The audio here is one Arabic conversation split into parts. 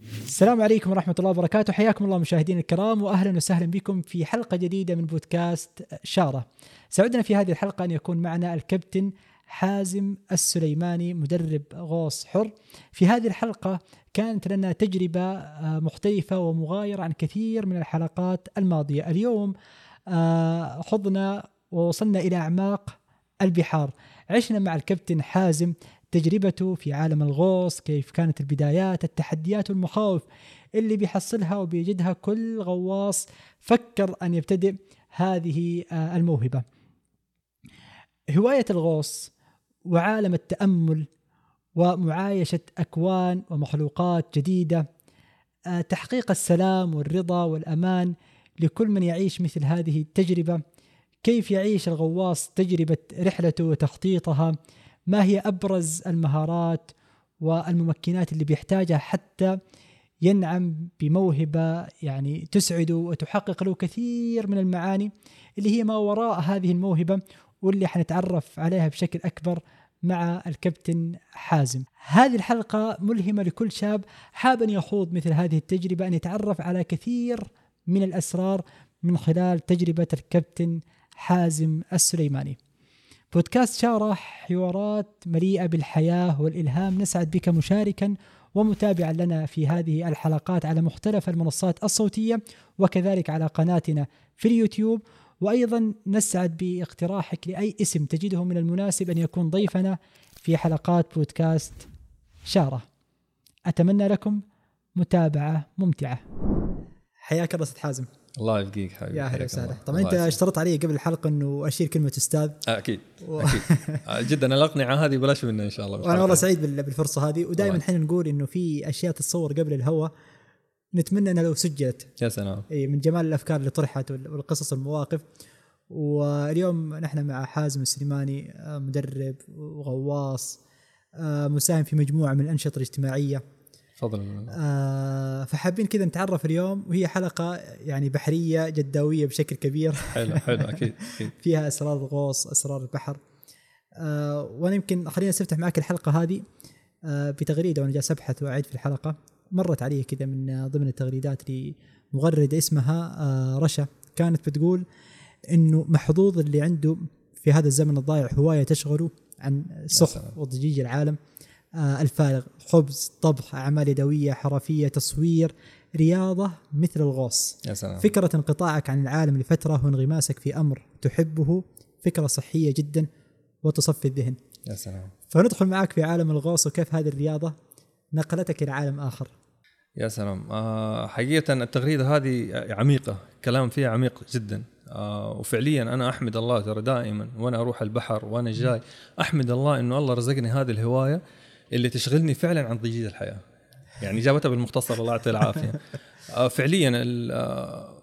السلام عليكم ورحمة الله وبركاته. حياكم الله مشاهدينا الكرام وأهلا وسهلا بكم في حلقة جديدة من بودكاست شارة. سعدنا في هذه الحلقة أن يكون معنا الكابتن حازم السليماني مدرب غوص حر. في هذه الحلقة كانت لنا تجربة آه، مختلفة ومغايرة عن كثير من الحلقات الماضية. اليوم آه، خضنا ووصلنا إلى أعماق البحار. عشنا مع الكابتن حازم تجربته في عالم الغوص كيف كانت البدايات التحديات والمخاوف اللي بيحصلها وبيجدها كل غواص فكر أن يبتدئ هذه آه، الموهبة. هواية الغوص وعالم التأمل ومعايشة أكوان ومخلوقات جديدة آه، تحقيق السلام والرضا والأمان لكل من يعيش مثل هذه التجربة. كيف يعيش الغواص تجربة رحلته وتخطيطها؟ ما هي أبرز المهارات والممكنات اللي بيحتاجها حتى ينعم بموهبة يعني تسعده وتحقق له كثير من المعاني اللي هي ما وراء هذه الموهبة واللي حنتعرف عليها بشكل أكبر مع الكابتن حازم. هذه الحلقة ملهمة لكل شاب حاب أن يخوض مثل هذه التجربة أن يتعرف على كثير من الأسرار من خلال تجربة الكابتن حازم السليماني. بودكاست شارة حوارات مليئة بالحياة والإلهام. نسعد بك مشاركا ومتابعا لنا في هذه الحلقات على مختلف المنصات الصوتية وكذلك على قناتنا في اليوتيوب. وأيضا نسعد باقتراحك لأي اسم تجده من المناسب أن يكون ضيفنا في حلقات بودكاست شارة أتمنى لكم متابعة ممتعة. حياك الله أستاذ حازم. الله يبقيك حبيبي يا أهلا وسهلا. طبعا أنت اشترطت علي قبل الحلقة إنه أشيل كلمة أستاذ. آه، أكيد و... أكيد. آه، جدا الأقنعة هذه بلاش منها إن شاء الله. وأنا والله سعيد بالفرصة هذه. ودائما إحنا نقول إنه في أشياء تتصور قبل الهواء. نتمنى إنها لو سجلت. يا سلام. إي من جمال الأفكار اللي طرحت والقصص والمواقف. واليوم نحن مع حازم السليماني آه، مدرب وغواص مساهم في مجموعة من الأنشطة الاجتماعية. تفضل. آه فحابين كذا نتعرف اليوم. وهي حلقة يعني بحرية جداوية بشكل كبير. حلو حلو أكيد, أكيد. فيها أسرار الغوص أسرار البحر. آه وأنا يمكن خلينا نستفتح معك الحلقة هذه. آه بتغريدة وأنا جالس أبحث وأعيد في الحلقة. مرت علي كذا من ضمن التغريدات لمغرده اسمها آه رشا. كانت بتقول إنه محظوظ اللي عنده في هذا الزمن الضايع هواية تشغله عن سخ وضجيج العالم. الفارغ خبز طبخ أعمال يدوية حرفية تصوير رياضة مثل الغوص. يا سلام. فكرة انقطاعك عن العالم لفترة وانغماسك في أمر تحبه فكرة صحية جدا وتصفي الذهن. يا سلام. فندخل معك في عالم الغوص وكيف هذه الرياضة نقلتك إلى عالم آخر. يا سلام. آه حقيقة التغريدة هذه عميقة كلام فيها عميق جدا. آه وفعليا أنا أحمد الله ترى دائما وأنا أروح البحر وأنا جاي. أحمد الله أنه الله رزقني هذه الهواية اللي تشغلني فعلا عن ضجيج الحياة. يعني جابتها بالمختصر الله يعطيه العافية. آه، فعليا آه،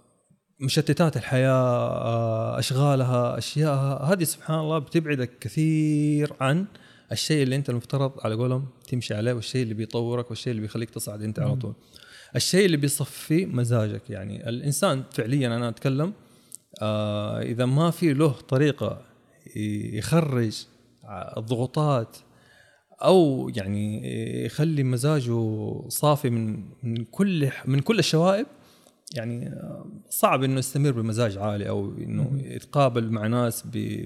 مشتتات الحياة آه، أشغالها اشيائها هذه سبحان الله بتبعدك كثير عن الشيء اللي أنت المفترض على قولهم تمشي عليه والشيء اللي بيطورك والشيء اللي بيخليك تصعد أنت على طول. الشيء اللي بيصفي مزاجك يعني الإنسان فعليا أنا أتكلم آه إذا ما في له طريقة يخرج الضغوطات أو يعني يخلي مزاجه صافي من من كل من كل الشوائب يعني صعب إنه يستمر بمزاج عالي أو إنه يتقابل مع ناس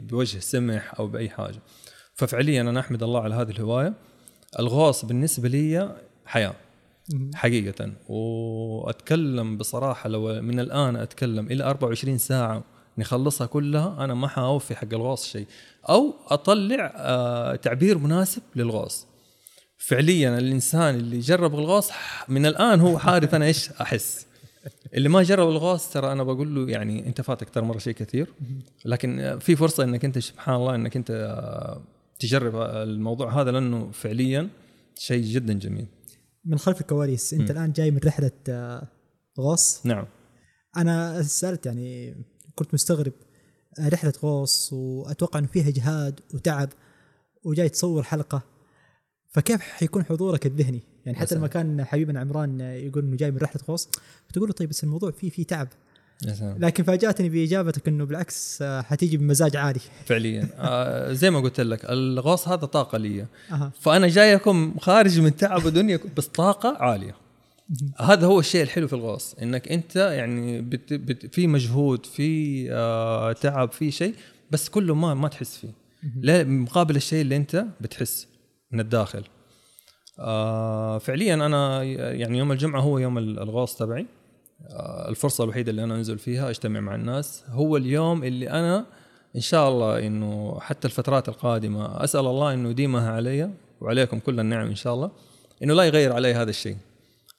بوجه سمح أو بأي حاجة. ففعليا أنا أحمد الله على هذه الهواية. الغوص بالنسبة لي حياة حقيقة. وأتكلم بصراحة لو من الآن أتكلم إلى 24 ساعة نخلصها كلها أنا ما حأوفي حق الغوص شيء. أو أطلع آه تعبير مناسب للغوص. فعليا الإنسان اللي جرب الغوص من الآن هو عارف أنا إيش؟ أحس. اللي ما جرب الغوص ترى أنا بقول له يعني أنت فاتك ترى مرة شيء كثير. لكن في فرصة إنك أنت سبحان الله إنك أنت آه، تجرب الموضوع هذا لأنه فعليا شيء جدا جميل. من خلف الكواليس أنت م. الآن جاي من رحلة آه، غوص؟ نعم. أنا سألت يعني كنت مستغرب. آه، رحلة غوص وأتوقع إنه فيها اجهاد وتعب وجاي تصور حلقة. فكيف حيكون حضورك الذهني؟ يعني حتى لما كان حبيبنا عمران يقول إنه جاي من رحلة غوص تقول له طيب بس الموضوع فيه فيه تعب. لكن فاجأتني بإجابتك إنه بالعكس آه، حتيجي بمزاج عالي. فعليا. آه زي ما قلت لك الغوص هذا طاقة لي. أه. فأنا جايكم خارج من تعب الدنيا بس طاقة عالية. هذا هو الشيء الحلو في الغوص إنك أنت يعني بت بت في مجهود في آه تعب في شيء بس كله ما ما تحس فيه. لا مقابل الشيء اللي أنت بتحس من الداخل. آه فعليا أنا يعني يوم الجمعة هو يوم الغوص تبعي. آه الفرصة الوحيدة اللي أنا أنزل فيها أجتمع مع الناس. هو اليوم اللي أنا إن شاء الله إنه حتى الفترات القادمة أسأل الله إنه يديمها علي وعليكم كل النعم إن شاء الله إنه لا يغير علي هذا الشيء.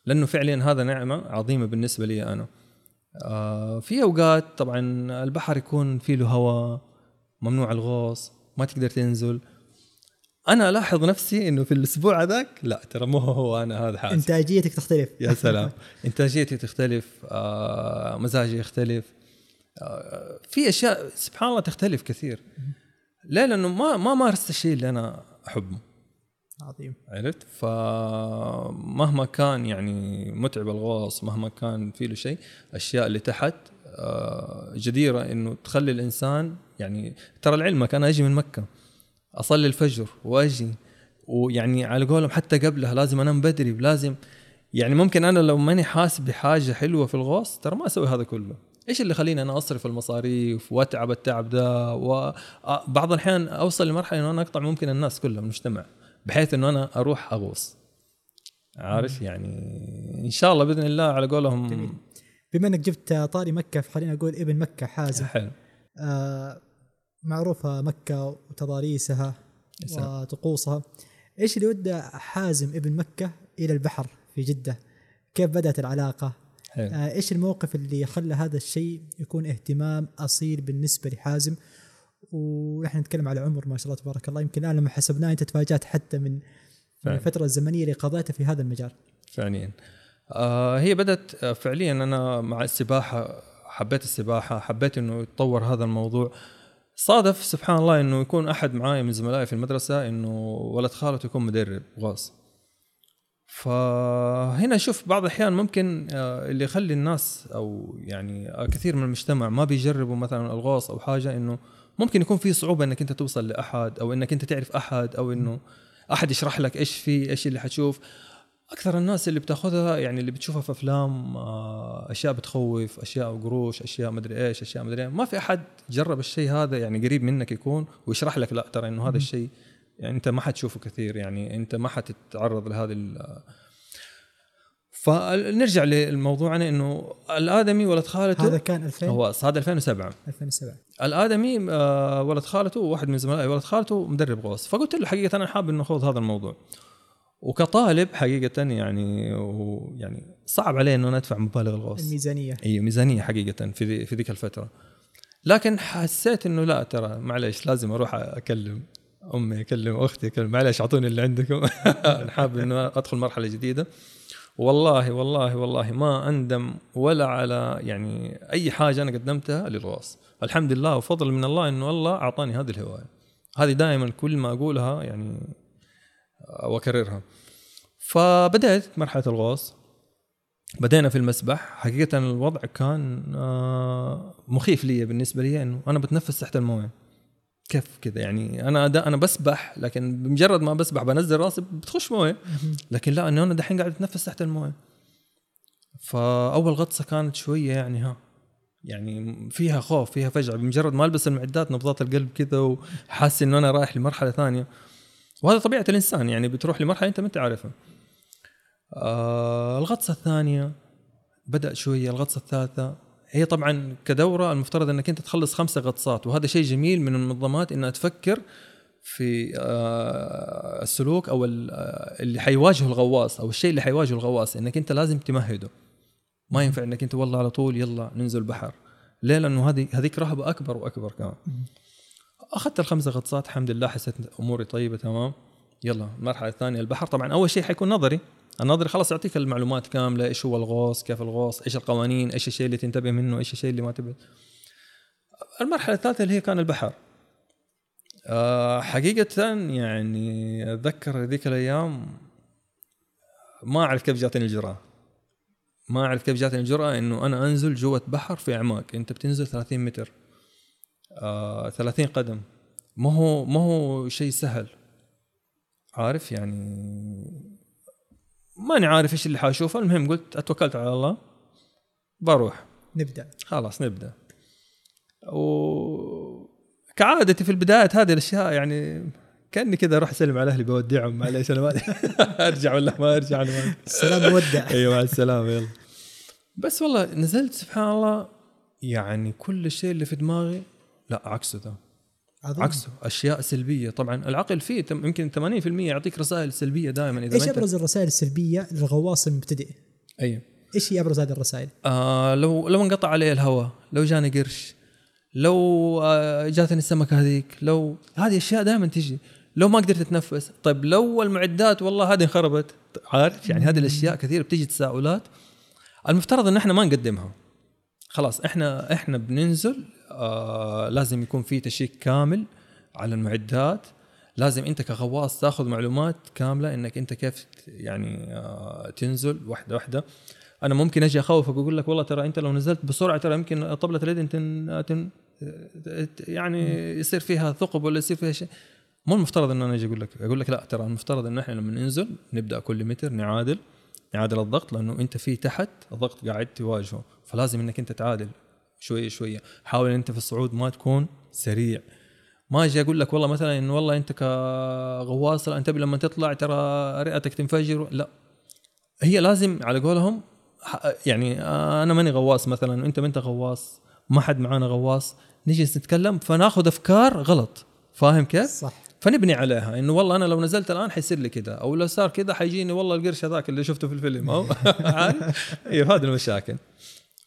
لأنه فعليا هذا نعمة عظيمة بالنسبة لي أنا. آه في أوقات طبعا البحر يكون فيه له هواء ممنوع الغوص ما تقدر تنزل. أنا ألاحظ نفسي إنه في الأسبوع هذاك لا ترى مو هو أنا هذا حاسس. إنتاجيتك تختلف. يا سلام. إنتاجيتي تختلف آه مزاجي يختلف. آه في أشياء سبحان الله تختلف كثير. ليه؟ لأنه ما ما مارست الشيء اللي أنا أحبه. عظيم. عرفت؟ فمهما كان يعني متعب الغوص مهما كان في له شيء الاشياء اللي تحت آه، جديرة إنه تخلي الإنسان يعني ترى لعلمك أنا أجي من مكة. أصلي الفجر وأجي ويعني على قولهم حتى قبلها لازم أنام بدري ولازم يعني ممكن أنا لو ماني حاسس بحاجة حلوة في الغوص ترى ما أسوي هذا كله. إيش اللي يخليني أنا أصرف المصاريف وأتعب التعب ده وبعض الأحيان أوصل لمرحلة إنه أنا أقطع ممكن الناس كلها المجتمع. بحيث إنه أنا أروح أغوص. عارف؟ يعني إن شاء الله بإذن الله على قولهم جميل. بما إنك جبت طاري مكة فخلينا أقول ابن مكة حازم. حلو. آه معروفة مكة وتضاريسها وطقوسها. إيش اللي ودى حازم ابن مكة إلى البحر في جدة؟ كيف بدأت العلاقة؟ حلو. آه إيش الموقف اللي خلى هذا الشيء يكون اهتمام أصيل بالنسبة لحازم؟ ونحن نتكلم على عمر ما شاء الله تبارك الله. يمكن الان لما حسبناه انت تفاجأت حتى من فعلا. الفترة الزمنية اللي قضيتها في هذا المجال. فعليا. آه هي بدأت آه، فعليا أنا مع السباحة حبيت السباحة حبيت إنه يتطور هذا الموضوع. صادف سبحان الله إنه يكون أحد معايا من زملائي في المدرسة إنه ولد خالته يكون مدرب غاص فهنا شوف بعض الأحيان ممكن آه، اللي يخلي الناس أو يعني كثير من المجتمع ما بيجربوا مثلا الغوص أو حاجة إنه ممكن يكون في صعوبة إنك أنت توصل لأحد أو إنك أنت تعرف أحد أو إنه أحد يشرح لك إيش في إيش اللي حتشوف. أكثر الناس اللي بتاخذها يعني اللي بتشوفها في أفلام آه، أشياء بتخوف أشياء قروش أشياء مدري إيش أشياء مدري ما في أحد جرب الشيء هذا يعني قريب منك يكون ويشرح لك لا ترى إنه هذا الشيء يعني أنت ما حتشوفه كثير يعني أنت ما حتتعرض لهذه فنرجع لموضوعنا إنه الآدمي ولد خالته هذا كان 2000 هو هذا 2007 2007 الآدمي آه، ولد خالته واحد من زملائي ولد خالته مدرب غوص. فقلت له حقيقة أنا حابب إنه أخوض هذا الموضوع. وكطالب حقيقة يعني يعني صعب علي إنه أنا أدفع مبالغ الغوص. الميزانية. اي ميزانية حقيقة في في ذيك الفترة. لكن حسيت إنه لا ترى معلش لازم أروح أكلم أمي أكلم أختي أكلم معلش أعطوني اللي عندكم. أنا حابب إنه أدخل مرحلة جديدة. والله والله والله ما أندم ولا على يعني أي حاجة أنا قدمتها للغوص الحمد لله وفضل من الله إنه الله أعطاني هذه الهواية. هذه دائما كل ما أقولها يعني وأكررها. فبدأت مرحلة الغوص بدينا في المسبح. حقيقة الوضع كان آه، مخيف لي بالنسبة لي إنه أنا بتنفس تحت الموية. كيف كذا يعني أنا دا أنا بسبح لكن بمجرد ما بسبح بنزل راسي بتخش مويه. لكن لا انه أنا دحين قاعد أتنفس تحت المويه. فأول غطسة كانت شوية يعني ها. يعني فيها خوف فيها فجعة. بمجرد ما ألبس المعدات نبضات القلب كذا وحاسس إنه أنا رايح لمرحلة ثانية. وهذا طبيعة الإنسان يعني بتروح لمرحلة أنت ما انت عارفها آه الغطسة الثانية بدأ شوية الغطسة الثالثة هي طبعا كدورة المفترض إنك أنت تخلص خمسة غطسات وهذا شيء جميل من المنظمات إنها تفكر في آه، السلوك أو اللي حيواجهه الغواص أو الشيء اللي حيواجهه الغواص إنك أنت لازم تمهده. ما ينفع إنك أنت والله على طول يلا ننزل بحر. ليه؟ لأنه هذه هذيك رهبة أكبر وأكبر كمان. أخذت الخمسة غطسات الحمد لله حسيت أموري طيبة تمام. يلا المرحلة الثانية البحر طبعا أول شيء حيكون نظري. الناظري خلاص يعطيك المعلومات كاملة إيش هو الغوص كيف الغوص إيش القوانين إيش الشيء اللي تنتبه منه إيش الشيء اللي ما تبه المرحلة الثالثة اللي هي كان البحر. أه حقيقة يعني أتذكر ذيك الأيام ما أعرف كيف جاتني الجرأة. ما أعرف كيف جاتني الجرأة إنه أنا أنزل جوة بحر في أعماق. أنت بتنزل 30 متر. آه 30 قدم. ما هو ما هو شيء سهل. عارف يعني ماني عارف إيش اللي حاشوفه. المهم قلت اتوكلت على الله. بروح. نبدأ. خلاص نبدأ. و كعادتي في البدايات هذه الأشياء يعني كأني كذا أروح أسلم على أهلي بودعهم. معليش أنا ما أرجع ولا ما أرجع ما السلام مودع. أيوه مع السلامة يلا. بس والله نزلت سبحان الله يعني كل الشيء اللي في دماغي لا عكسه ذا عظيم. عكسه أشياء سلبية. طبعا العقل فيه يمكن 80% يعطيك رسائل سلبية دائما إذا إيش أبرز الرسائل السلبية؟ للغواص المبتدئ؟ أيوه. إيش هي أبرز هذه الرسائل؟ آه لو لو انقطع علي الهواء لو جاني قرش لو آه جاتني السمكة هذيك لو هذه أشياء دائما تجي. لو ما قدرت أتنفس. طيب لو المعدات والله هذه انخربت. عارف؟ يعني هذه الأشياء كثير بتيجي تساؤلات. المفترض إن إحنا ما نقدمها. خلاص إحنا إحنا بننزل آه لازم يكون في تشيك كامل على المعدات. لازم أنت كغواص تاخذ معلومات كاملة إنك أنت كيف يعني آه تنزل واحدة واحدة. أنا ممكن أجي اخوفك وأقول لك والله ترى أنت لو نزلت بسرعة ترى يمكن طبلة اليد تن, تن يعني يصير فيها ثقب ولا يصير فيها شيء. مو المفترض إن أنا أجي أقول لك أقول لك لا ترى المفترض إن إحنا لما ننزل نبدأ كل متر نعادل. نعادل الضغط لأنه أنت في تحت الضغط قاعد تواجهه. فلازم إنك أنت تعادل شوية شوية. حاول أنت في الصعود ما تكون سريع. ما أجي أقول لك والله مثلا انه والله أنت كغواص لا، أنت لما تطلع ترى رئتك تنفجر. لا. هي لازم على قولهم يعني أنا ماني غواص مثلا أنت ما أنت غواص ما حد معانا غواص. نجي نتكلم فناخذ أفكار غلط. فاهم كيف؟ صح. فنبني عليها. إنه والله أنا لو نزلت الآن حيصير لي كذا أو لو صار كذا حيجيني والله القرش هذاك اللي شفته في الفيلم. أو؟ أيوه هذه المشاكل.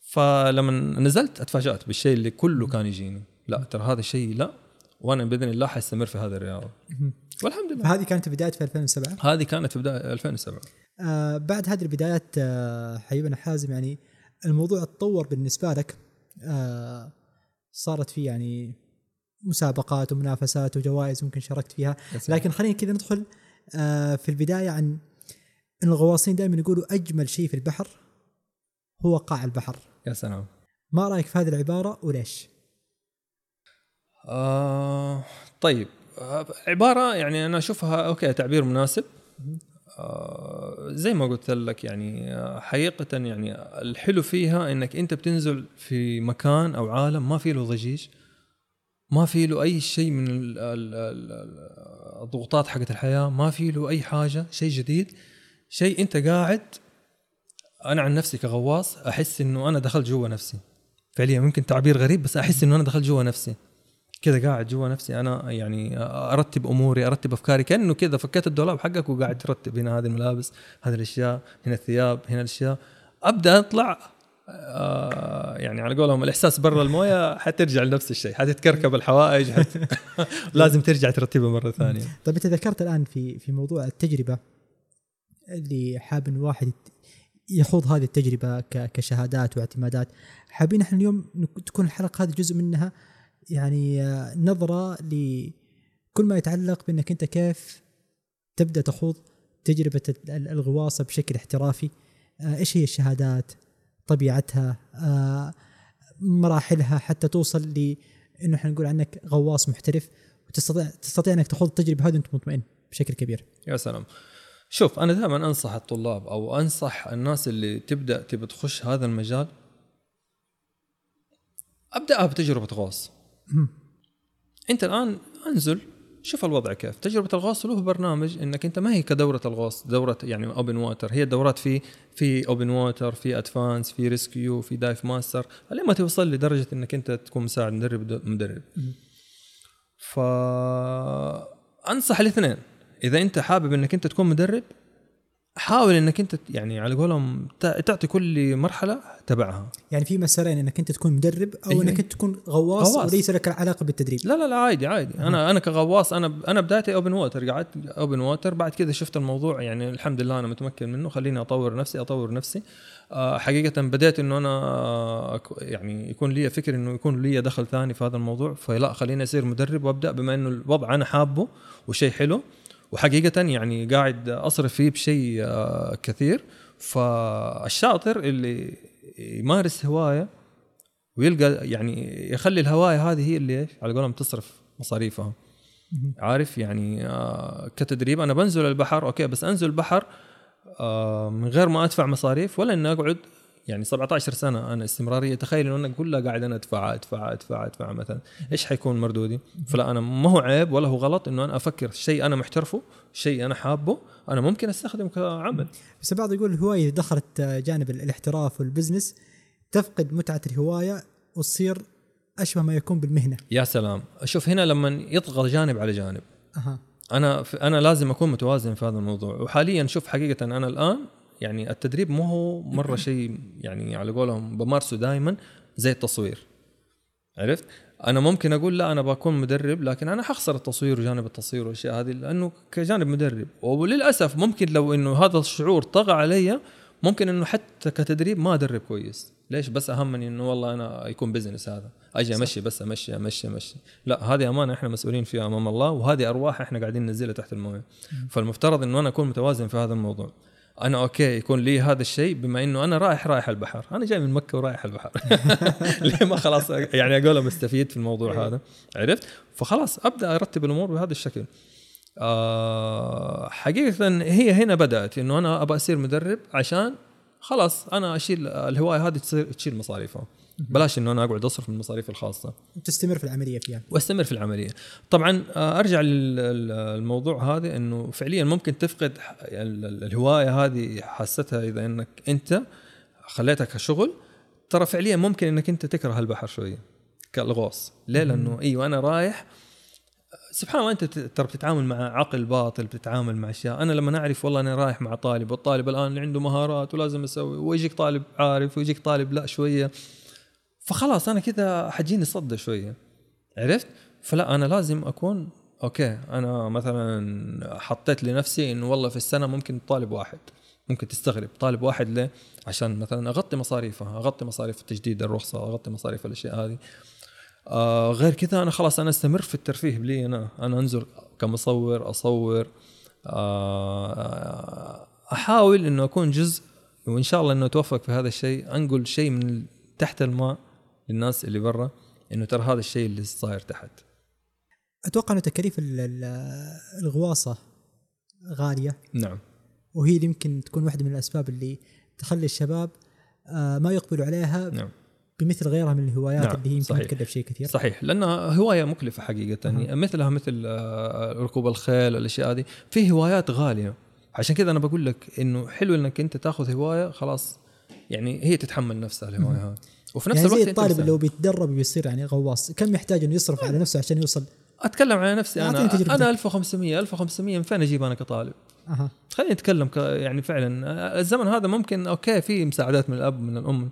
فلما نزلت أتفاجأت بالشيء اللي كله كان يجيني. لا ترى هذا الشيء لا وأنا بإذن الله حستمر في هذه الرياضه والحمد لله. فهذه كانت بداية في 2007 هذه كانت في بداية 2007 آه بعد هذه البدايات آه حبيبنا حازم يعني الموضوع تطور بالنسبة لك. آه صارت فيه يعني مسابقات ومنافسات وجوائز ممكن شاركت فيها. لكن خلينا كذا ندخل آه في البداية عن إن الغواصين دائما يقولوا أجمل شيء في البحر هو قاع البحر. يا سلام. ما رأيك في هذه العبارة وليش؟ آه طيب. آه عبارة يعني أنا أشوفها أوكي تعبير مناسب. آه زي ما قلت لك يعني آه، حقيقة يعني الحلو فيها إنك أنت بتنزل في مكان أو عالم ما فيه له ضجيج. ما في له أي شيء من ال- ال- ال- ال- الضغوطات حقت الحياة ما في له أي حاجة شيء جديد شيء أنت قاعد أنا عن نفسي كغواص أحس إنه أنا دخلت جوا نفسي. فعليا ممكن تعبير غريب بس أحس إنه أنا دخلت جوا نفسي. كذا قاعد جوا نفسي أنا يعني أرتب أموري أرتب أفكاري كأنه كذا فكيت الدولاب حقك وقاعد ترتب. هنا هذه الملابس هذه الأشياء هنا الثياب هنا الأشياء. أبدأ أطلع آه يعني على قولهم الإحساس برا الموية حترجع لنفس الشيء حتتكركب الحوائج حت... لازم ترجع ترتبها مرة ثانية. طيب أنت ذكرت الآن في في موضوع التجربة اللي حاب إن الواحد يت- يخوض هذه التجربة كشهادات واعتمادات حابين إحنا اليوم تكون الحلقة هذه جزء منها يعني آه، نظرة لكل ما يتعلق بإنك أنت كيف تبدأ تخوض تجربة ال- ال- الغواصة بشكل احترافي. آه، إيش هي الشهادات؟ طبيعتها آه، مراحلها حتى توصل ل إنه إحنا نقول عنك غواص محترف. وتستطيع تستطيع إنك تخوض التجربة هذه وأنت مطمئن بشكل كبير. يا سلام. شوف أنا دائما أنصح الطلاب أو أنصح الناس اللي تبدأ تبي تخش هذا المجال أبدأها بتجربة غوص أنت الآن أنزل شوف الوضع كيف. تجربة الغوص له برنامج إنك أنت ما هي كدورة الغوص دورة يعني open water هي دورات في في open water في advanced في rescue في dive master لما توصل لدرجة إنك أنت تكون مساعد مدرب مدرب. ف أنصح الاثنين. إذا أنت حابب إنك أنت تكون مدرب حاول إنك أنت يعني على قولهم تع- تعطي كل مرحلة تبعها. يعني في مسارين إنك أنت تكون مدرب أو أيوة. إنك أنت تكون غواص, غواص. وليس لك علاقة بالتدريب. لا لا لا عادي عادي. أنا أنا كغواص أنا أنا بدايتي open water قعدت open water بعد كذا شفت الموضوع يعني الحمد لله أنا متمكن منه. خليني أطور نفسي أطور نفسي. آه، حقيقة بديت إنه أنا يعني يكون لي فكر إنه يكون لي دخل ثاني في هذا الموضوع. فلا خليني أصير مدرب وأبدأ بما إنه الوضع أنا حابه وشيء حلو. وحقيقة يعني قاعد أصرف فيه بشيء آه، كثير. فالشاطر اللي يمارس هواية ويلقى يعني يخلي الهواية هذه هي اللي إيش؟ على قولهم تصرف مصاريفها عارف يعني آه كتدريب أنا بنزل البحر أوكي بس أنزل البحر آه من غير ما أدفع مصاريف ولا إني أقعد يعني 17 سنة أنا استمرارية. تخيل إنه أنا كلها قاعد أنا ادفع ادفع ادفع أدفع مثلا. إيش حيكون مردودي؟ فلا أنا ما هو عيب ولا هو غلط إنه أنا أفكر شيء أنا محترفه شيء أنا حابه أنا ممكن أستخدمه كعمل. بس البعض يقول الهوايه دخلت جانب الاحتراف والبزنس تفقد متعة الهواية وتصير أشبه ما يكون بالمهنة. يا سلام. شوف هنا لما يطغى جانب على جانب. أها. أنا أنا لازم أكون متوازن في هذا الموضوع. وحاليا شوف حقيقة أنا الآن يعني التدريب مو هو مرة شيء يعني على قولهم بمارسه دائما زي التصوير. عرفت؟ أنا ممكن أقول لا أنا بكون مدرب لكن أنا حخسر التصوير وجانب التصوير والاشياء هذه لأنه كجانب مدرب. وللأسف ممكن لو إنه هذا الشعور طغى علي ممكن إنه حتى كتدريب ما أدرب كويس. ليش؟ بس أهم شي إنه والله أنا يكون business هذا. أجي أمشي بس أمشي أمشي أمشي. لا هذه أمانة إحنا مسؤولين فيها أمام الله وهذه أرواح إحنا قاعدين ننزلها تحت الموية. فالمفترض إنه أنا أكون متوازن في هذا الموضوع. أنا okay يكون لي هذا الشيء بما إنه أنا رايح رايح البحر. أنا جاي من مكة ورايح البحر. ليه ما خلاص يعني أقول مستفيد في الموضوع هذا. عرفت؟ فخلاص أبدأ أرتب الأمور بهذا الشكل. آه حقيقة هي هنا بدأت إنه أنا ابى أصير مدرب عشان خلاص أنا أشيل الهواية هذه تصير تشيل مصاريفها بلاش إنه أنا أقعد أصرف من المصاريف الخاصة. وتستمر في العملية فيها. وأستمر في العملية. طبعا آه، أرجع للموضوع هذا إنه فعليا ممكن تفقد الهواية هذه حاستها إذا إنك أنت خليتها كشغل. ترى فعليا ممكن إنك أنت تكره البحر شوية كالغوص. ليه؟ لأنه إيوه أنا رايح سبحان الله أنت ترى بتتعامل مع عقل باطل بتتعامل مع أشياء. أنا لما أعرف والله أنا رايح مع طالب والطالب الآن عنده مهارات ولازم أسوي ويجيك طالب عارف ويجيك طالب لا شوية. فخلاص أنا كذا حجيني صدى شوية عرفت؟ فلا أنا لازم أكون أوكي أنا مثلا حطيت لنفسي إنه والله في السنة ممكن طالب واحد ممكن تستغرب طالب واحد ليه؟ عشان مثلا أغطي مصاريفها أغطي مصاريف تجديد الرخصة أغطي مصاريف الأشياء هذه. آه غير كذا أنا خلاص أنا أستمر في الترفيه لي أنا أنا أنزل كمصور أصور آه أحاول إنه أكون جزء وإن شاء الله إنه أتوفق في هذا الشيء أنقل شيء من تحت الماء للناس اللي برا إنه ترى هذا الشيء اللي صاير تحت. أتوقع إنه تكاليف الغواصة غالية. نعم. وهي اللي يمكن تكون واحدة من الأسباب اللي تخلي الشباب آه، ما يقبلوا عليها نعم. بمثل غيرها من الهوايات نعم اللي هي يمكن تكلف شيء كثير. صحيح لأنها هواية مكلفة حقيقة. أه. مثلها مثل آه، ركوب الخيل الأشياء هذه. في هوايات غالية. عشان كذا أنا بقول لك إنه حلو إنك أنت تاخذ هواية خلاص يعني هي تتحمل نفسها الهواية هذه. وفي نفس يعني الوقت زي الطالب اللي هو بيتدرب ويصير يعني غواص كم يحتاج إنه يصرف على نفسه عشان يوصل؟ أتكلم على نفسي أنا. أنا 1500 1500 من فين أجيب أنا كطالب؟ أها. خليني أتكلم يعني فعلا. الزمن هذا ممكن أوكي في مساعدات من الأب من الأم.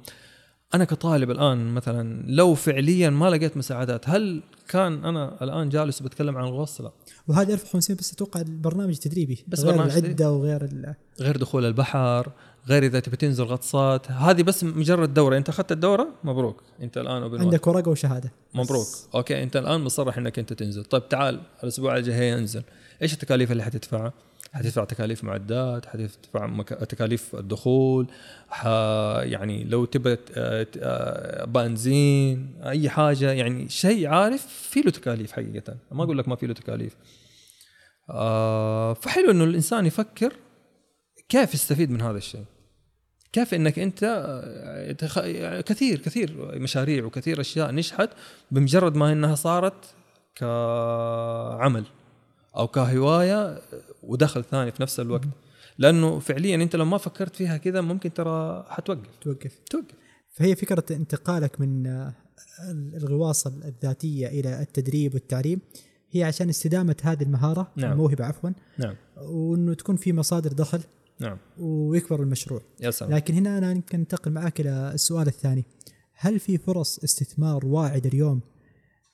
أنا كطالب الآن مثلا لو فعليا ما لقيت مساعدات هل كان أنا الآن جالس وبتكلم عن الغوص لا. وهذا 1500 بس أتوقع البرنامج تدريبي. بس غير العدة وغير غير دخول البحر. غير إذا تبي تنزل غطسات. هذه بس مجرد دورة. أنت أخذت الدورة؟ مبروك. أنت الآن عندك ورقة وشهادة. مبروك. أوكي. أنت الآن مصرح إنك أنت تنزل. طيب تعال الأسبوع الجاي أنزل. إيش التكاليف اللي حتدفعها حتدفع تكاليف معدات حتدفع مك... تكاليف الدخول ح... يعني لو تبى آه، بنزين أي حاجة. يعني شيء عارف في له تكاليف حقيقة. ما أقول لك ما في له تكاليف. آه فحلو إنه الإنسان يفكر كيف يستفيد من هذا الشيء. كيف إنك أنت كثير كثير مشاريع وكثير أشياء نجحت بمجرد ما إنها صارت كعمل أو كهواية ودخل ثاني في نفس الوقت. لأنه فعليا أنت لو ما فكرت فيها كذا ممكن ترى حتوقف. توقف. توقف. فهي فكرة انتقالك من الغواصة الذاتية إلى التدريب والتعليم هي عشان استدامة هذه المهارة نعم. الموهبة عفوا نعم. وإنه تكون في مصادر دخل نعم. ويكبر المشروع. يا سلام. لكن هنا أنا يمكن أنتقل معك إلى السؤال الثاني. هل في فرص استثمار واعده اليوم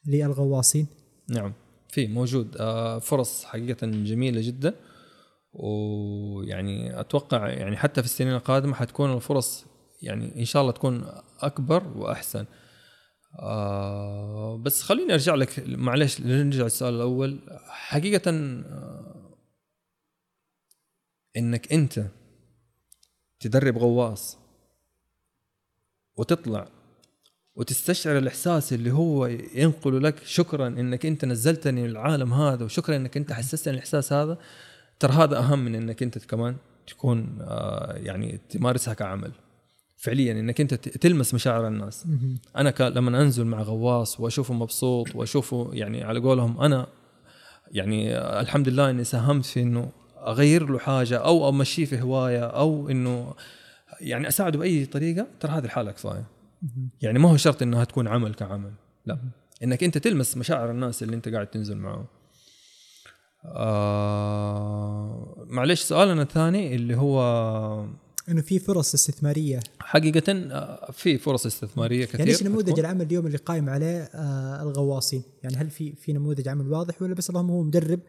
للغواصين؟ نعم. في موجود. آه، فرص حقيقة جميلة جدا. ويعني أتوقع يعني حتى في السنين القادمة حتكون الفرص يعني إن شاء الله تكون أكبر وأحسن. آه بس خليني أرجع لك معلش نرجع للسؤال الأول. حقيقة آه إنك أنت تدرب غواص وتطلع وتستشعر الإحساس اللي هو ينقل لك شكرا إنك أنت نزلتني للعالم هذا وشكرا إنك أنت حسستني الإحساس هذا ترى هذا أهم من إنك أنت كمان تكون آه، يعني تمارسها كعمل فعليا إنك أنت تلمس مشاعر الناس. أنا. لما أنزل مع غواص وأشوفه مبسوط وأشوفه يعني على قولهم أنا يعني آه، الحمد لله إني ساهمت في إنه أغير له حاجة أو أمشيه في هواية أو إنه يعني أساعده بأي طريقة ترى هذه الحالة كفايه. يعني ما هو شرط إنها تكون عمل كعمل لا إنك أنت تلمس مشاعر الناس اللي أنت قاعد تنزل معاهم آه معلش سؤالنا الثاني اللي هو إنه في فرص استثمارية حقيقة آه، في فرص استثمارية كثير يعني إيش نموذج. العمل اليوم اللي قايم عليه آه الغواصين؟ يعني هل في في نموذج عمل واضح ولا بس اللهم هو مدرب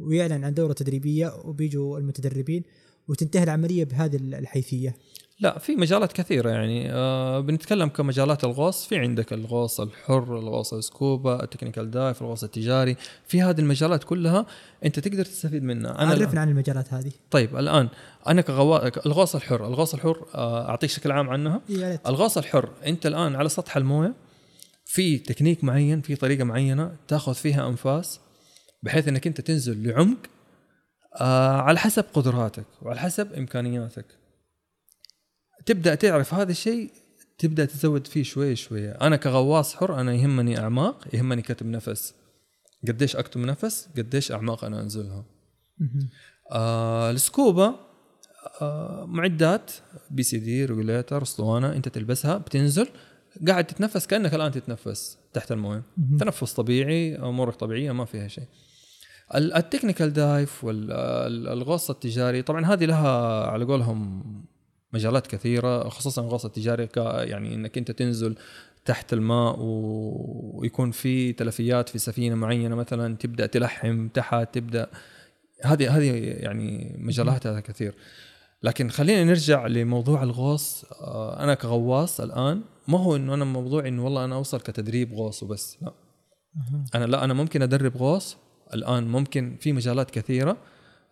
ويعلن عن دورة تدريبية وبيجوا المتدربين وتنتهي العملية بهذه الحيثية؟ لا في مجالات كثيرة يعني آه بنتكلم كمجالات الغوص في عندك الغوص الحر الغوص ال scuba ال technical dive الغوص التجاري في هذه المجالات كلها أنت تقدر تستفيد منها أنا عرفنا عن المجالات هذه. طيب الآن أنا كغوا... الغوص الحر الغوص الحر آه أعطيك شكل عام عنها. الغوص الحر أنت الآن على سطح الموية في تكنيك معين في طريقة معينة تاخذ فيها أنفاس بحيث إنك أنت تنزل لعمق آه على حسب قدراتك وعلى حسب إمكانياتك. تبدأ تعرف هذا الشيء تبدأ تزود فيه شوية شوية أنا كغواص حر أنا يهمني أعماق يهمني كتم نفس. قديش أكتم نفس قديش أعماق أنا أنزلها. آه السكوبا آه معدات BCD regulator أسطوانة أنت تلبسها بتنزل قاعد تتنفس كأنك الآن تتنفس تحت الموية. تنفس طبيعي امورك طبيعية ما فيها شيء. ال technical dive والغوص التجاري طبعا هذه لها على قولهم مجالات كثيرة خصوصا الغوص التجاري يعني إنك أنت تنزل تحت الماء ويكون في تلفيات في سفينة معينة مثلا تبدأ تلحم تحت تبدأ. هذه هذه يعني مجالاتها كثير. لكن خلينا نرجع لموضوع الغوص. آه، أنا كغواص الآن ما هو إنه أنا موضوع إنه والله أنا أوصل كتدريب غوص وبس لا. أنا لا أنا ممكن أدرب غوص الآن ممكن في مجالات كثيرة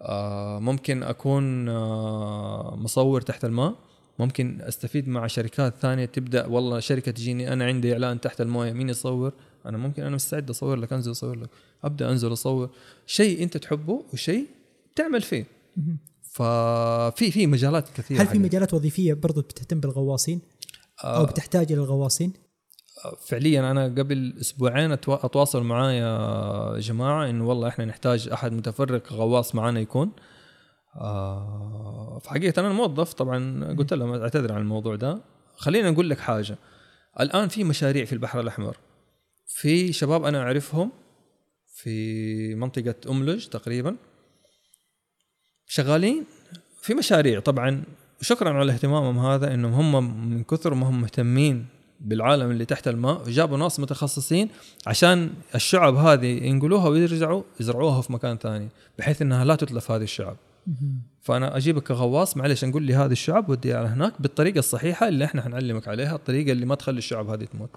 آه، ممكن أكون آه، مصور تحت الماء ممكن أستفيد مع شركات ثانية تبدأ والله شركة تجيني أنا عندي إعلان تحت المويه مين يصور أنا ممكن أنا مستعد أصور لك أنزل أصور لك أبدأ أنزل أصور شيء أنت تحبه وشيء تعمل فيه. ففي في مجالات كثيرة هل في. مجالات وظيفية برضو بتهتم بالغواصين أو آه، بتحتاج إلى الغواصين؟ فعليا أنا قبل أسبوعين أتواصل معايا جماعة إنه والله إحنا نحتاج أحد متفرغ غواص معانا يكون. آه فحقيقة أنا موظف طبعا قلت لهم أعتذر عن الموضوع ده. خلينا نقول لك حاجة. الآن في مشاريع في البحر الأحمر. في شباب أنا أعرفهم في منطقة املج تقريبا. شغالين في مشاريع طبعا. شكرا على اهتمامهم هذا إنهم هم من كثر ما هم مهتمين بالعالم اللي تحت الماء جابوا ناس متخصصين عشان الشعب هذه ينقلوها ويرجعوا يزرعوها في مكان ثاني بحيث إنها لا تتلف هذه الشعب. فأنا أجيبك كغواص معلش نقول لي هذه الشعب وديها على هناك بالطريقة الصحيحة اللي إحنا حنعلمك عليها الطريقة اللي ما تخلي الشعب هذه تموت.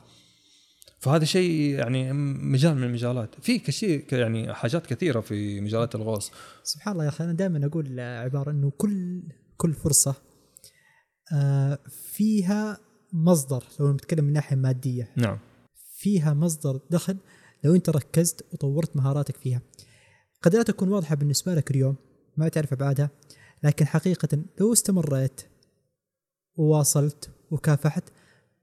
فهذا شيء يعني مجال من المجالات. في كشيء يعني حاجات كثيرة في مجالات الغوص. سبحان الله يا أخي أنا دائما أقول عبارة إنه كل كل فرصة آه، فيها مصدر لو نتكلم من ناحية مادية. نعم. فيها مصدر دخل لو أنت ركزت وطورت مهاراتك فيها. قد لا تكون واضحة بالنسبة لك اليوم ما تعرف ابعادها لكن حقيقة لو استمريت وواصلت وكافحت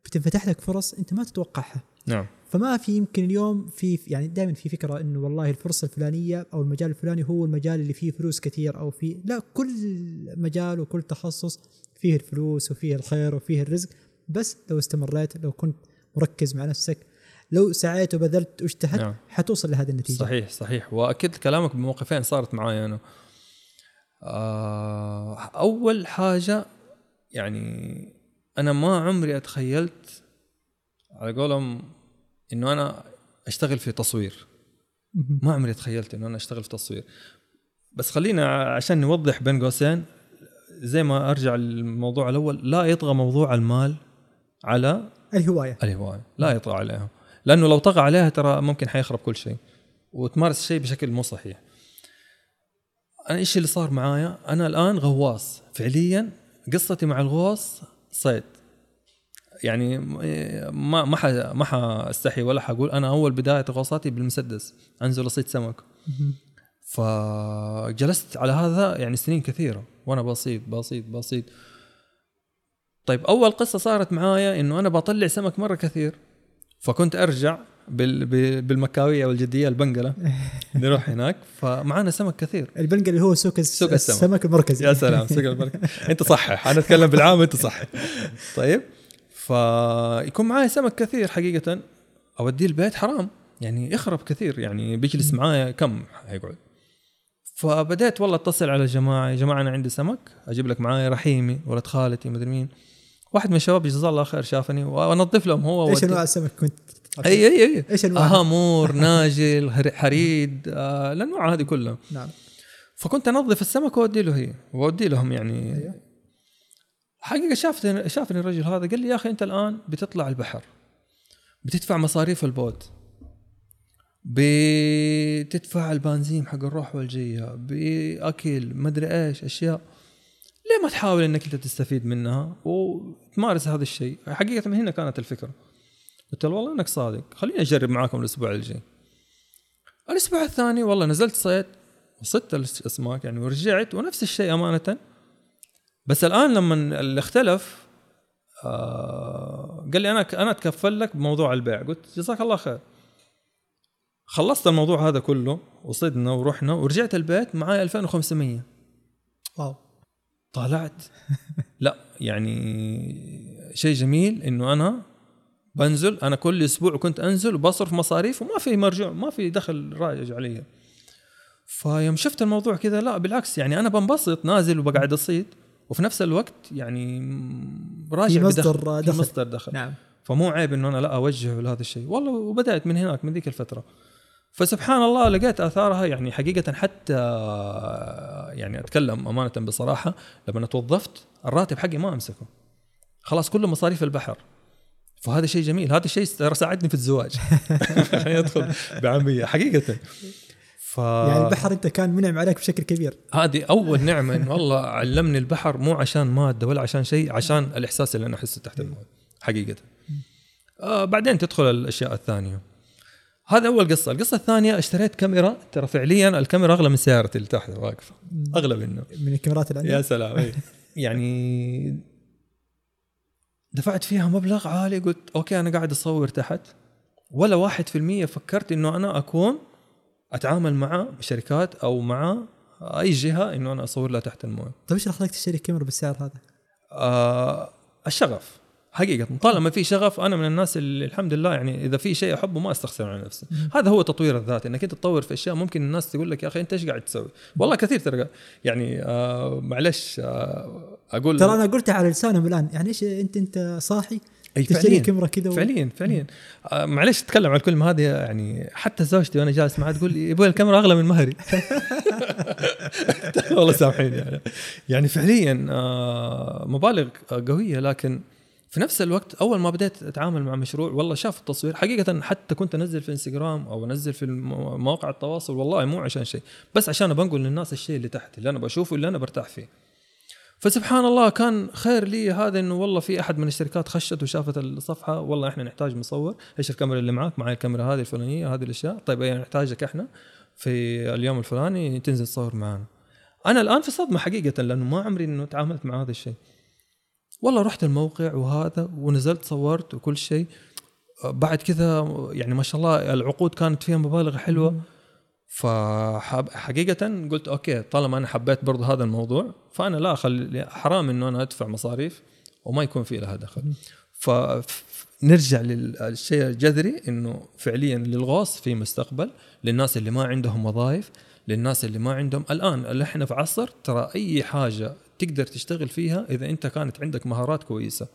بتنفتح لك فرص أنت ما تتوقعها. نعم. فما في يمكن اليوم في يعني دائما في فكرة إنه والله الفرصة الفلانية أو المجال الفلاني هو المجال اللي فيه فلوس كثير أو فيه لا كل مجال وكل تخصص فيه الفلوس وفيه الخير وفيه الرزق بس لو استمريت لو كنت مركز مع نفسك لو سعيت وبذلت واجتهدت نعم. حتوصل لهذه النتيجة. صحيح صحيح. واكيد كلامك بموقفين صارت معايا أنا. آه أول حاجة يعني أنا ما عمري أتخيلت على قولهم إنه أنا أشتغل في تصوير. ما عمري تخيلت إنه أنا أشتغل في تصوير. بس خلينا عشان نوضح بين قوسين زي ما أرجع للموضوع الأول لا يطغى موضوع المال على الهواية. الهواية. لا يطغى عليها. لأنه لو طغى عليها ترى ممكن حيخرب كل شيء. وتمارس الشيء بشكل مو صحيح. أنا إيش اللي صار معايا؟ أنا الآن غواص. فعليا قصتي مع الغوص صيد. يعني ما ما ح- ما حأستحي ولا حقول. أنا أول بداية غوصاتي بالمسدس. أنزل أصيد سمك. فجلست على هذا يعني سنين كثيرة. وأنا بسيط بسيط بسيط طيب أول قصة صارت معايا إنه أنا بطلع سمك مرة كثير فكنت أرجع بال بالمكاوية والجدية البنقله نروح هناك فمعانا سمك كثير. البنقل اللي هو سوق, سوق السمك. السمك المركزي. يا سلام سوق المركز. أنت صحح أنا أتكلم بالعام أنت صح طيب فيكون معايا سمك كثير حقيقة. أوديه البيت حرام يعني يخرب كثير يعني بيجلس معايا كم حيقعد. فبدأت والله أتصل على الجماعه يا جماعة أنا عندي سمك أجيب لك معايا رحيمي ولد خالتي مدري مين. واحد من الشباب جزاه الله خير شافني وانظف لهم هو إيش أنواع السمك كنت اي اي أي. إيش أنواع؟ هامور ناجل حريد آه الأنواع هذه كلها. نعم. فكنت انظف السمك وأودي له هي وأودي لهم يعني. أيوه. حقيقة شافت شافني الرجل هذا قال لي يا أخي أنت الآن بتطلع البحر بتدفع مصاريف ال boat بتدفع البنزين حق الروح والجية بأكل مدري إيش أشياء. ليه ما تحاول إنك أنت تستفيد منها وتمارس هذا الشيء؟ حقيقة من هنا كانت الفكرة. قلت له والله أنك صادق. خليني أجرب معاكم الأسبوع الجاي. الأسبوع الثاني والله نزلت صيد وصدت الأسماك يعني ورجعت ونفس الشيء أمانة. بس الآن لما اللي اختلف آه قال لي أنا أنا أتكفل لك بموضوع البيع. قلت جزاك الله خير. خلصت الموضوع هذا كله وصدنا ورحنا ورجعت البيت معايا 2500 واو. طلعت لا يعني شيء جميل إنه أنا بنزل أنا كل أسبوع كنت أنزل وبصرف مصاريف وما في مرجوع ما في دخل راجع علي. فيوم شفت الموضوع كذا لا بالعكس يعني أنا بنبسط نازل وبقعد أصيد وفي نفس الوقت يعني راجع في مصدر بدخل- في دخل. مصدر دخل. نعم. فمو عيب إنه أنا لا أوجه لهذا الشيء. والله وبدأت من هناك من ذيك الفترة. فسبحان الله لقيت آثارها يعني حقيقة حتى يعني أتكلم أمانة بصراحة لما توظفت الراتب حقي ما أمسكه. خلاص كله مصاريف البحر. فهذا شيء جميل هذا الشيء ترى ساعدني في الزواج. عشان يدخل بعمية حقيقة. ف يعني البحر أنت كان منعم عليك بشكل كبير. هذه أول نعمة انه والله علمني البحر مو عشان مادة ولا عشان شيء عشان الإحساس اللي أنا أحسه تحت المويه حقيقة. آه بعدين تدخل الأشياء الثانية. هذا أول قصة. القصة الثانية اشتريت كاميرا. ترى فعليا الكاميرا أغلى من سيارتي اللي تحت واقفه أغلى منه. من الكاميرات اللي يا عندك سلام. إيه. يعني دفعت فيها مبلغ عالي. قلت أوكي أنا قاعد أصور تحت. ولا واحد في المية فكرت إنه أنا أكون أتعامل مع شركات أو مع أي جهة إنه أنا أصور لها تحت الموية. طيب إيش اللي خلاك تشتري كاميرا بالسعر هذا؟ آه الشغف. حقيقة طالما في شغف أنا من الناس اللي الحمد لله يعني إذا في شيء أحبه ما أستخسر على نفسي. هذا هو تطوير الذات إنك أنت تطور في أشياء ممكن الناس تقول لك يا أخي أنت إيش قاعد تسوي؟ والله كثير ترى يعني آه معلش آه أقول ترى أنا قلتها على لسانهم الآن يعني إيش أنت أنت صاحي؟ تشتري فعلياً. كاميرا كذا و... فعليا فعليا. آه معلش أتكلم على الكلمة هذه يعني حتى زوجتي وأنا جالس معها تقول لي الكاميرا أغلى من مهري. والله سامحيني يعني. يعني فعليا آه مبالغ قوية لكن في نفس الوقت أول ما بديت أتعامل مع مشروع والله شاف التصوير. حقيقة حتى كنت أنزل في انستغرام أو أنزل في مواقع التواصل والله مو عشان شيء بس عشان بنقل للناس الشيء اللي تحت اللي أنا بشوفه اللي أنا برتاح فيه. فسبحان الله كان خير لي هذا إنه والله في أحد من الشركات خشت وشافت الصفحة والله إحنا نحتاج مصور. إيش الكاميرا اللي معك معي الكاميرا هذه الفلانية هذه الأشياء. طيب يعني نحتاجك إحنا في اليوم الفلاني تنزل تصور معنا. أنا الآن في صدمة حقيقة لأنه ما عمري إنه تعاملت مع هذا الشيء. والله رحت الموقع وهذا ونزلت صورت وكل شيء. بعد كذا يعني ما شاء الله العقود كانت فيها مبالغ حلوة. فحقيقة قلت أوكي طالما أنا حبيت برضه هذا الموضوع فأنا لا أخلي حرام إنه أنا أدفع مصاريف وما يكون في لها دخل. فنرجع للشيء الجذري إنه فعليا للغوص في مستقبل للناس اللي ما عندهم وظائف للناس اللي ما عندهم. الآن اللي إحنا في عصر ترى أي حاجة تقدر تشتغل فيها إذا أنت كانت عندك مهارات كويسة.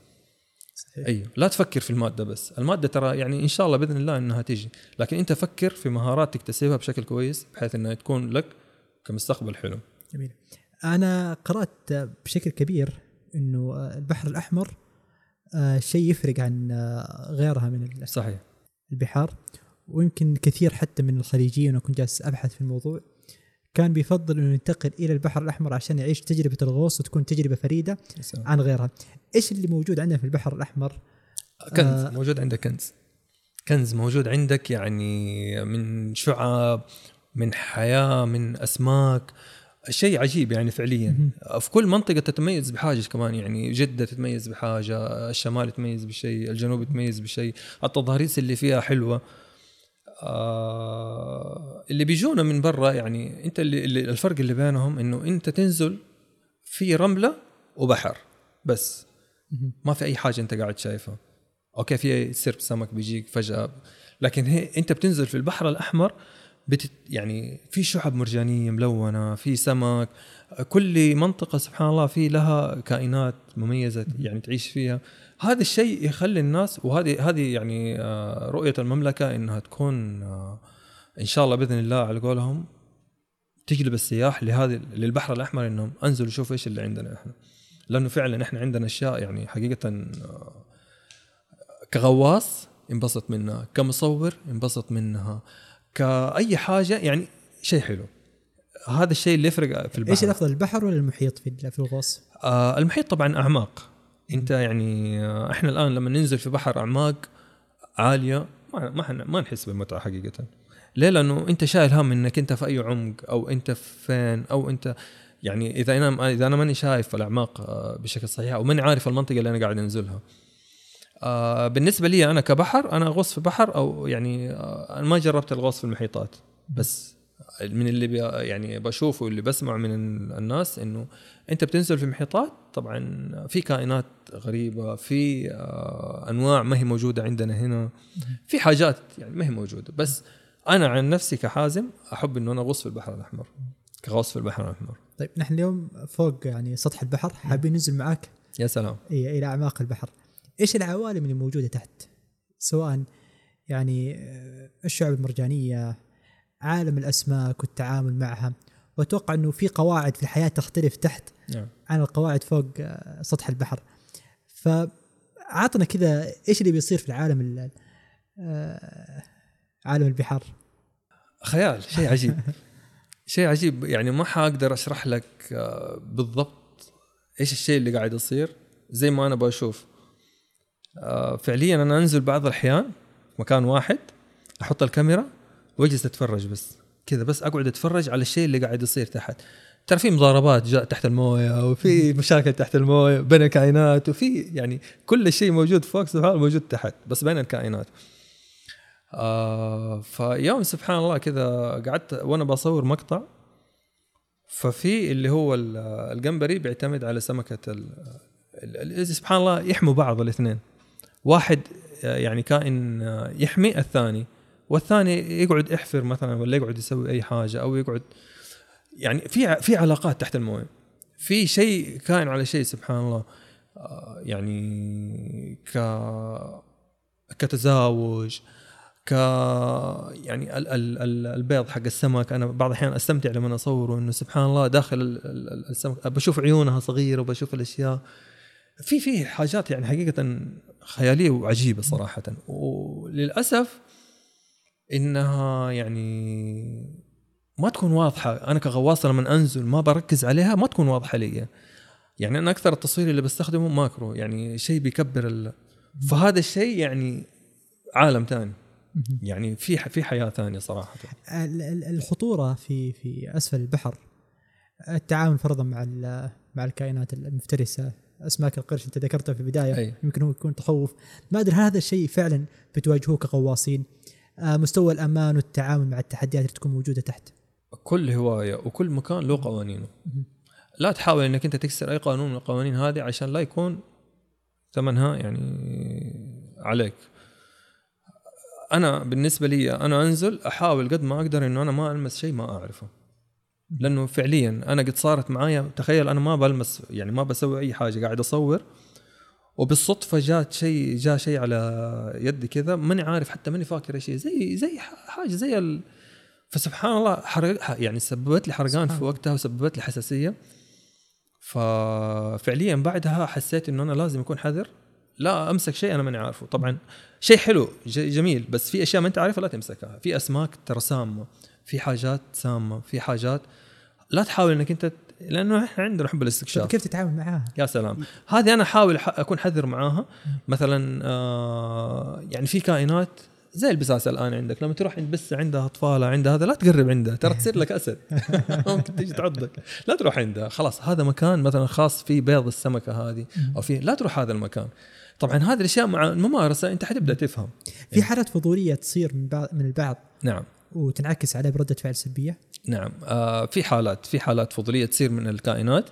صحيح. أيوه. لا تفكر في المادة بس. المادة ترى يعني إن شاء الله بإذن الله إنها تيجي لكن أنت فكر في مهارات تكتسبها بشكل كويس بحيث إنها تكون لك كمستقبل حلو. جميل. أنا قرأت بشكل كبير إنه البحر الأحمر آه، شيء يفرق عن آه، غيرها من صحيح. البحار. ويمكن كثير حتى من الخليجيين وأنا كنت جالس أبحث في الموضوع كان بيفضل إنه ينتقل إلى البحر الأحمر عشان يعيش تجربة الغوص وتكون تجربة فريدة عن غيرها. إيش اللي موجود عندنا في البحر الأحمر؟ كنز آه. موجود عندك كنز. كنز موجود عندك يعني من شعاب من حياة من أسماك. شيء عجيب يعني فعليا. في كل منطقة تتميز بحاجة كمان يعني. جدة تتميز بحاجة الشمال يتميز بشيء الجنوب يتميز بشيء. التضاريس اللي فيها حلوة. آه اللي بيجونا من برا يعني انت اللي, اللي الفرق اللي بينهم انه انت تنزل في رملة وبحر بس. ما في أي حاجة انت قاعد شايفها. أوكي في سرب سمك بيجيك فجأة. لكن هي انت بتنزل في البحر الأحمر بتت يعني في شعب مرجانية ملونة في سمك. كل منطقة سبحان الله في لها كائنات مميزة يعني تعيش فيها. هذا الشيء يخلي الناس وهذه هذه يعني آه، رؤية المملكة إنها تكون آه، إن شاء الله بإذن الله على قولهم تجلب السياح لهذه للبحر الأحمر إنهم أنزلوا شوفوا إيش اللي عندنا إحنا. لأنه فعلا إحنا عندنا أشياء يعني حقيقه آه، كغواص انبسط منها كمصور انبسط منها كأي حاجة يعني شيء حلو. هذا الشيء اللي يفرق في البحر. إيش الأفضل البحر ولا المحيط في في الغوص؟ آه المحيط طبعا أعماق. انت يعني آه إحنا الآن لما ننزل في بحر أعماق عالية ما ما, ما نحس بالمتعة حقيقة. ليه؟ لأنه انت شايل هم إنك انت في أي عمق أو انت فين أو انت يعني إذا أنا إذا أنا ماني شايف الأعماق آه، بشكل صحيح أو ماني عارف المنطقة اللي أنا قاعد أنزلها. آه بالنسبة لي أنا كبحر أنا اغوص في بحر أو يعني آه أنا ما جربت الغوص في المحيطات. بس من اللي بي يعني بشوفه واللي بسمعه من الناس إنه أنت بتنزل في المحيطات طبعا في كائنات غريبة في آه أنواع ما هي موجودة عندنا هنا. في حاجات يعني ما هي موجودة. بس أنا عن نفسي كحازم أحب إنه أنا أغوص في البحر الأحمر كغوص في البحر الأحمر. طيب نحن اليوم فوق يعني سطح البحر حابين ننزل معاك؟ يا سلام. إيه إلى أعماق البحر. إيش العوالم اللي موجودة تحت؟ سواء يعني آه، الشعب المرجانية عالم الأسماك والتعامل معها. وأتوقع إنه في قواعد في الحياة تختلف تحت نعم. عن القواعد فوق آه، سطح البحر. فعطنا كذا إيش اللي بيصير في العالم آه، عالم البحار؟ خيال شيء عجيب. شيء عجيب. يعني ما حاقدر أشرح لك بالضبط إيش الشيء اللي قاعد يصير. زي ما أنا بشوف آه، فعليا أنا أنزل بعض الأحيان مكان واحد أحط الكاميرا واجلس أتفرج بس كذا بس أقعد أتفرج على الشيء اللي قاعد يصير تحت. ترى في مضاربات تحت الموية وفي مشاكل تحت الموية بين الكائنات وفي يعني كل شيء موجود فوق سبحان الله موجود تحت بس بين الكائنات. آه فيوم سبحان الله كذا قعدت وأنا بصور مقطع ففي اللي هو الجمبري بيعتمد على سمكة سبحان الله يحموا بعض الاثنين. واحد آه، يعني كائن آه، يحمي الثاني. والثاني يقعد يحفر مثلا ولا يقعد يسوي أي حاجة أو يقعد يعني في في علاقات تحت المويه. في شيء كائن على شيء سبحان الله. آه، يعني ك كتزاوج ك يعني ال ال ال البيض حق السمك. أنا بعض الأحيان أستمتع لما أصوره إنه سبحان الله داخل السمك. بشوف عيونها صغيرة وبشوف الأشياء. في في حاجات يعني حقيقة خيالية وعجيبة صراحة. وللأسف إنها يعني ما تكون واضحة. أنا كغواصه لما أنزل ما بركز عليها ما تكون واضحة لي. يعني أنا أكثر التصوير اللي بستخدمه ماكرو يعني شيء بيكبر ال... فهذا الشيء يعني عالم ثاني يعني في في حياة ثانية صراحة. الخطورة في في أسفل البحر التعامل فرضا مع مع الكائنات المفترسة. أسماك القرش أنت ذكرتها في البداية أي. يمكن هو يكون تخوف. ما أدري هذا الشيء فعلا بتواجهوه كغواصين؟ مستوى الأمان والتعامل مع التحديات اللي تكون موجودة تحت. كل هواية وكل مكان له قوانينه. لا تحاول إنك أنت تكسر أي قانون من القوانين هذه عشان لا يكون ثمنها يعني عليك. أنا بالنسبة لي أنا أنزل أحاول قد ما أقدر إنه أنا ما ألمس شيء ما أعرفه. لأنه فعليا أنا قد صارت معايا تخيل أنا ما بلمس يعني ما بسوي أي حاجة قاعد أصور وبالصدفة جات شيء جاء شيء على يدي كذا ماني عارف حتى ماني فاكر إيش زي زي حاجة زي ال... فسبحان الله حرق يعني سببت لي حرقان في وقتها وسببت لي حساسية. ففعليا بعدها حسيت إنه أنا لازم أكون حذر. لا أمسك شيء أنا ماني عارفه. طبعا شيء حلو جميل بس في أشياء ما أنت عارفها لا تمسكها. في أسماك ترى سامة في حاجات سامة في حاجات لا تحاول إنك أنت لأنه إحنا عندنا حب الاستكشاف. كيف تتعامل معاها؟ يا سلام. هذه أنا أحاول أكون حذر معاها. مثلا آه يعني في كائنات زي البساسه الآن عندك. لما تروح عند بس عندها اطفال عندها هذا لا تقرب عندها. ترى تصير لك أسد. ممكن تيجي تعضك. لا تروح عندها. خلاص هذا مكان مثلا خاص فيه بيض السمكة هذه أو فيه لا تروح هذا المكان. طبعا هذه الأشياء مع الممارسة أنت حتبدأ تفهم. في حالات فضولية تصير من بعض من البعض. نعم. وتنعكس عليه بردة فعل سلبية؟ نعم. آه في حالات في حالات فضولية تصير من الكائنات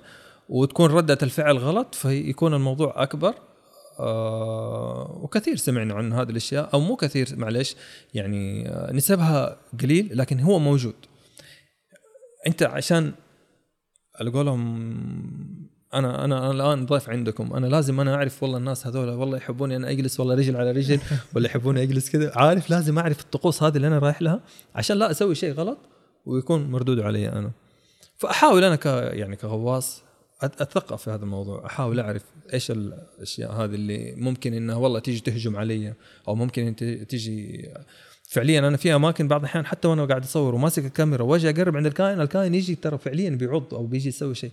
وتكون ردة الفعل غلط فيكون الموضوع أكبر. آه وكثير سمعنا عن هذه الأشياء أو مو كثير معلش يعني آه نسبها قليل لكن هو موجود. أنت عشان على قولهم أنا أنا الآن ضيف عندكم. أنا لازم أنا أعرف والله الناس هذول والله يحبوني أنا أجلس والله رجل على رجل ولا يحبوني أجلس كذا. عارف لازم أعرف الطقوس هذه اللي أنا رايح لها عشان لا أسوي شيء غلط ويكون مردود علي أنا. فأحاول أنا ك يعني كغواص أتثقف في هذا الموضوع. أحاول أعرف إيش الأشياء هذه اللي ممكن إنها والله تيجي تهجم علي أو ممكن انت تيجي فعليا أنا في أماكن بعض الأحيان حتى وأنا قاعد أصور وماسك الكاميرا وأجي أقرب عند الكائن الكائن يجي ترى فعليا بيعض أو بيجي يسوي شيء.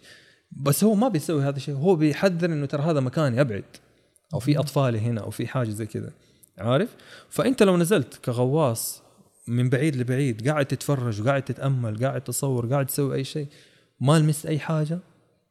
بس هو ما بيسوي هذا الشيء. هو بيحذر إنه ترى هذا مكاني ابعد أو في اطفالي هنا أو في حاجة زي كذا. عارف؟ فأنت لو نزلت كغواص من بعيد لبعيد قاعد تتفرج وقاعد تتأمل قاعد تصور قاعد تسوي أي شيء ما لمست أي حاجة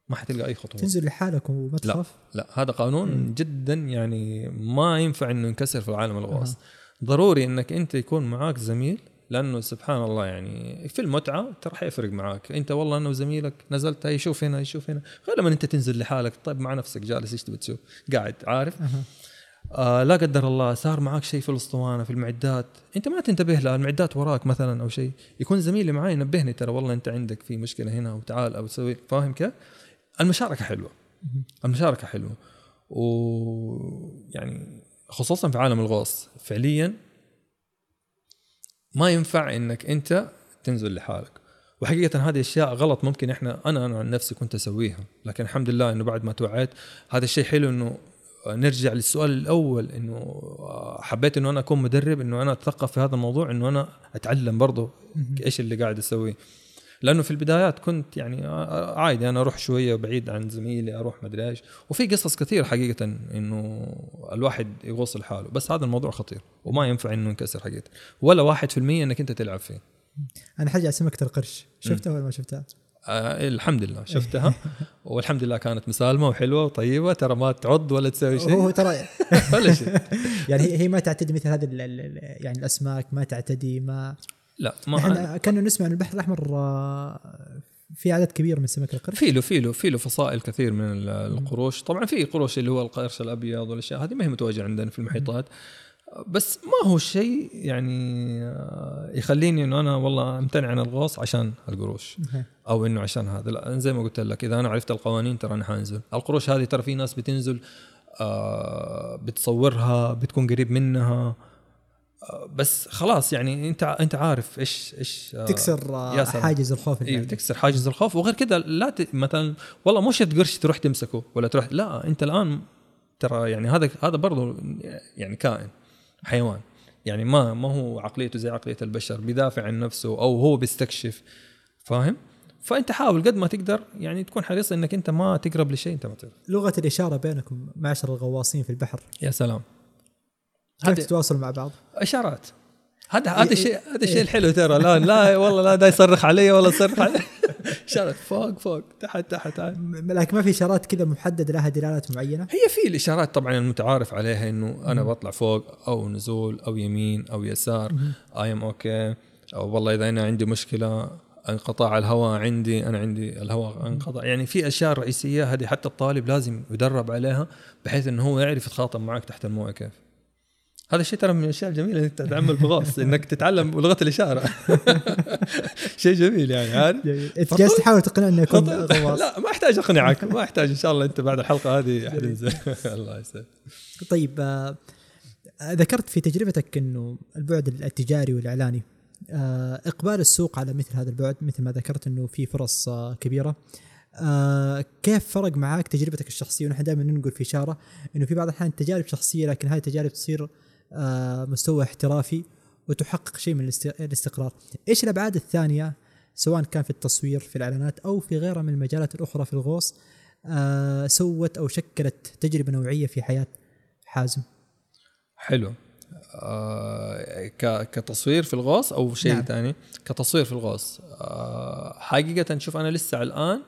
ما حتلقى أي خطوة. تنزل لحالك وما تخاف؟ لا لا هذا قانون مم. جدا يعني ما ينفع إنه ينكسر في العالم الغواص. أه. ضروري إنك أنت يكون معاك زميل لأنه سبحان الله يعني في المتعة ترى حيفرق معاك. أنت والله أنا وزميلك نزلت هاي شوف هنا شوف هنا. غير لما أنت تنزل لحالك. طيب مع نفسك جالس إيش تبي تسوي؟ قاعد عارف. آه لا قدر الله صار معاك شيء في الأسطوانة في المعدات. أنت ما تنتبه لها المعدات وراك مثلا أو شيء. يكون زميلي معي ينبهني ترى والله أنت عندك في مشكلة هنا وتعال أو تسوي فاهم كيف؟ المشاركة حلوة. المشاركة حلوة. ويعني خصوصا في عالم الغوص فعليا ما ينفع إنك أنت تنزل لحالك. وحقيقة هذه أشياء غلط ممكن إحنا أنا أنا عن نفسي كنت أسويها. لكن الحمد لله إنه بعد ما توعيت هذا الشيء حلو إنه نرجع للسؤال الأول إنه حبيت إنه أنا أكون مدرب إنه أنا أتثقف في هذا الموضوع إنه أنا أتعلم برضه إيش اللي قاعد أسويه. لأنه في البدايات كنت يعني عادي أنا أروح شوية بعيد عن زميلي أروح مدري إيش. وفي قصص كثير حقيقة إنه الواحد يغوص لحاله بس هذا الموضوع خطير وما ينفع إنه ينكسر حقيقة. ولا واحد في المية إنك أنت تلعب فيه. أنا حاجة سمكه القرش شفتها ولا ما شفتها؟ آه الحمد لله. شفتها. والحمد لله كانت مسالمة وحلوة وطيبة. ترى ما تعض ولا تسوي شيء. هو ترى ولا شيء. يعني هي ما تعتدي مثل هذه يعني الأسماك ما تعتدي ما لا ما إحنا كنا نسمع ان البحر الأحمر آه، في عدد كبير من سمك القرش. في له في له في له فصائل كثير من القروش. طبعا في قروش اللي هو القرش الأبيض والأشياء هذه ما هي متواجدة عندنا في المحيطات. بس ما هو شيء يعني آه، يخليني إنه أنا والله أمتنع عن الغوص عشان القروش. أو إنه عشان هذا. لا زي ما قلت لك إذا أنا عرفت القوانين ترى أنا حانزل. القروش هذه ترى في ناس بتنزل آه، بتصورها بتكون قريب منها. بس خلاص يعني انت انت عارف إيش إيش آه، تكسر حاجز الخوف أيوه تكسر حاجز الخوف. وغير كذا لا ت... مثلا والله مو شرط قرش تروح تمسكه ولا تروح لا انت الآن ترى يعني هذا هذا برضه يعني كائن حيوان. يعني ما ما هو عقليته زي عقلية البشر بيدافع عن نفسه أو هو بيستكشف فاهم؟ فأنت حاول قد ما تقدر يعني تكون حريص إنك أنت ما تقرب لشيء أنت ما تعرف لغة الإشارة بينكم معشر الغواصين في البحر. يا سلام. كيف تتواصلوا مع بعض؟ إشارات. هذا هذا الشيء هذا الشيء الحلو ترى. لا لا والله لا دا يصرخ علي ولا يصرخ علي. إشارات فوق فوق تحت تحت. لكن ما في إشارات كذا محددة لها دلالات معينة؟ هي في الإشارات طبعا المتعارف عليها إنه أنا بطلع فوق أو نزول أو يمين أو يسار. I'm okay أو والله إذا أنا عندي مشكلة انقطاع الهواء عندي أنا عندي الهواء انقطع. يعني في أشياء رئيسية هذه حتى الطالب لازم يدرب عليها بحيث إنه هو يعرف يتخاطب معك تحت المويه كيف. هذا الشيء ترى من الأشياء الجميلة إنك تتعلم بغوص إنك تتعلم لغة الإشارة. شيء جميل يعني عارف أنت جالس تحاول تقنعني أكون غواص. لا ما أحتاج أقنعك ما أحتاج إن شاء الله أنت بعد الحلقة هذه حتنزل الله يسلمك. طيب آه ذكرت في تجربتك إنه البعد التجاري والإعلاني آه إقبال السوق على مثل هذا البعد مثل ما ذكرت إنه في فرص آه كبيرة. آه كيف فرق معك تجربتك الشخصية؟ ونحن دائما ننقل في إشارة إنه في بعض الأحيان تجارب شخصية لكن هذه التجارب تصير مستوى احترافي وتحقق شيء من الاستقرار. إيش الأبعاد الثانية سواء كان في التصوير في الإعلانات أو في غيرها من المجالات الأخرى في الغوص آه سوت أو شكلت تجربة نوعية في حياة حازم؟ حلو آه كتصوير في الغوص أو شيء نعم. ثاني كتصوير في الغوص آه حقيقة شوف أنا لسه الآن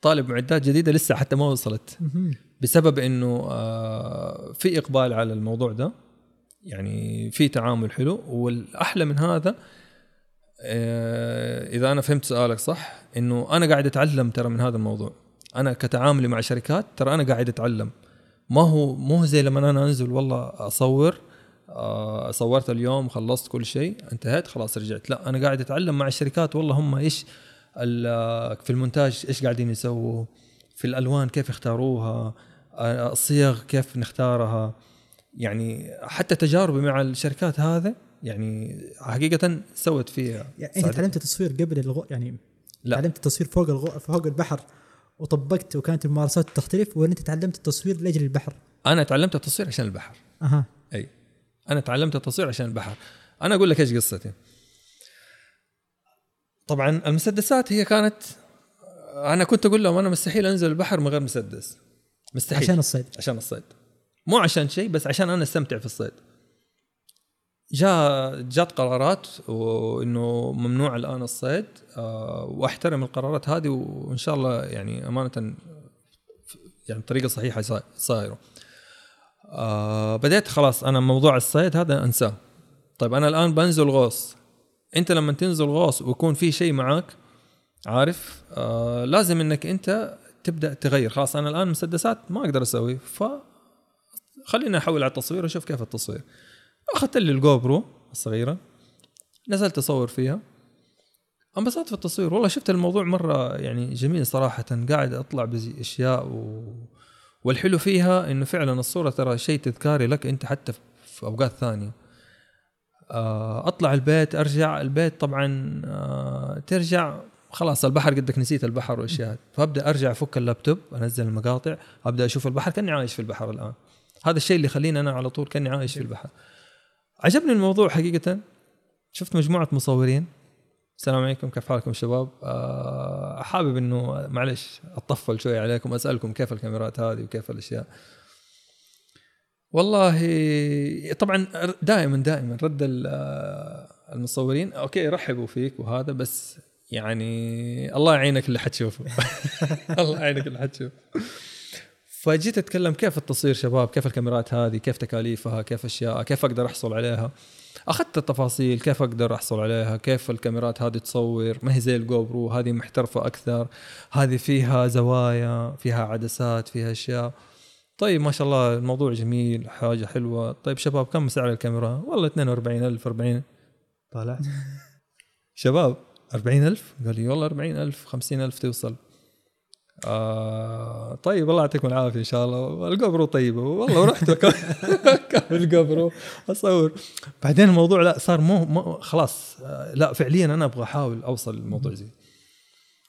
طالب معدات جديدة لسه حتى ما وصلت. بسبب إنه آه في إقبال على الموضوع ده يعني في تعامل حلو. والأحلى من هذا آه إذا أنا فهمت سؤالك صح إنه أنا قاعد أتعلم ترى من هذا الموضوع. أنا كتعاملي مع شركات ترى أنا قاعد أتعلم. ما هو مو زي لما أنا أنزل والله أصور آه صورت اليوم خلصت كل شيء انتهيت خلاص رجعت. لا أنا قاعد أتعلم مع الشركات والله هم إيش ال- في المونتاج إيش قاعدين يسووا في الألوان كيف يختاروها آه، الصيغ كيف نختارها. يعني حتى تجاربي مع الشركات هذا يعني حقيقة سوت فيها يعني أنت. تعلمت التصوير قبل الغو يعني لا. تعلمت التصوير فوق الغو... فوق البحر وطبقت وكانت الممارسات تختلف ولا أنت تعلمت التصوير لأجل البحر؟ أنا تعلمت التصوير عشان البحر. أها. أي. أنا تعلمت التصوير عشان البحر. أنا أقول لك إيش قصتي. طبعا المسدسات هي كانت أنا كنت أقول لهم أنا مستحيل أنزل البحر من غير مسدس. مستحيل. عشان الصيد. عشان الصيد. مو عشان شيء بس عشان أنا أستمتع في الصيد. جاء جات قرارات وإنه ممنوع الآن الصيد آه، وأحترم القرارات هذه وإن شاء الله يعني أمانة يعني بطريقة صحيحة صا- صايرة. آه بديت خلاص أنا موضوع الصيد هذا أنساه. طيب أنا الآن بنزل غوص. أنت لما تنزل غوص ويكون في شيء معاك عارف آه لازم إنك أنت تبدأ تغير. خلاص أنا الآن مسدسات ما أقدر أسوي ف خليني أحول على التصوير وأشوف كيف التصوير. أخذت لي الجو برو الصغيرة نزلت أصور فيها. انبسطت في التصوير. والله شفت الموضوع مرة يعني جميل صراحة. قاعد أطلع بأشياء و... والحلو فيها إنه فعلا الصورة ترى شيء تذكاري لك أنت حتى في أوقات ثانية. آه، أطلع البيت أرجع. البيت طبعا آه، ترجع. خلاص البحر قدك نسيت البحر واشياء فأبدأ أرجع أفك اللابتوب أنزل المقاطع أبدأ أشوف البحر كأني عايش في البحر الآن. هذا الشيء اللي يخليني أنا على طول كأني عايش في البحر. عجبني الموضوع حقيقة. شفت مجموعة مصورين. السلام عليكم كيف حالكم شباب؟ آه حابب إنه معلش أطفل شوي عليكم اسالكم كيف الكاميرات هذه وكيف الأشياء. والله طبعا دائما دائما رد آه، المصورين. okay رحبوا فيك وهذا بس يعني الله يعينك اللي حتشوفه. الله يعينك اللي حتشوفه. فجيت أتكلم كيف التصوير شباب كيف الكاميرات هذه كيف تكاليفها كيف اشياء كيف أقدر أحصل عليها. أخذت التفاصيل كيف أقدر أحصل عليها كيف الكاميرات هذه تصور. ما هي زي ال GoPro هذه محترفة أكثر هذه فيها زوايا فيها عدسات فيها أشياء. طيب ما شاء الله الموضوع جميل حاجة حلوة. طيب شباب كم سعر الكاميرا؟ والله 42000 40 طالع شباب 40000 قال لي والله 40000 50000 توصل. آه طيب الله يعطيكم العافية إن شاء الله. ال GoPro طيبة والله كامل ال GoPro أصور. بعدين الموضوع لا صار مو, مو خلاص. آه لا فعليا أنا أبغى أحاول أوصل للموضوع زي.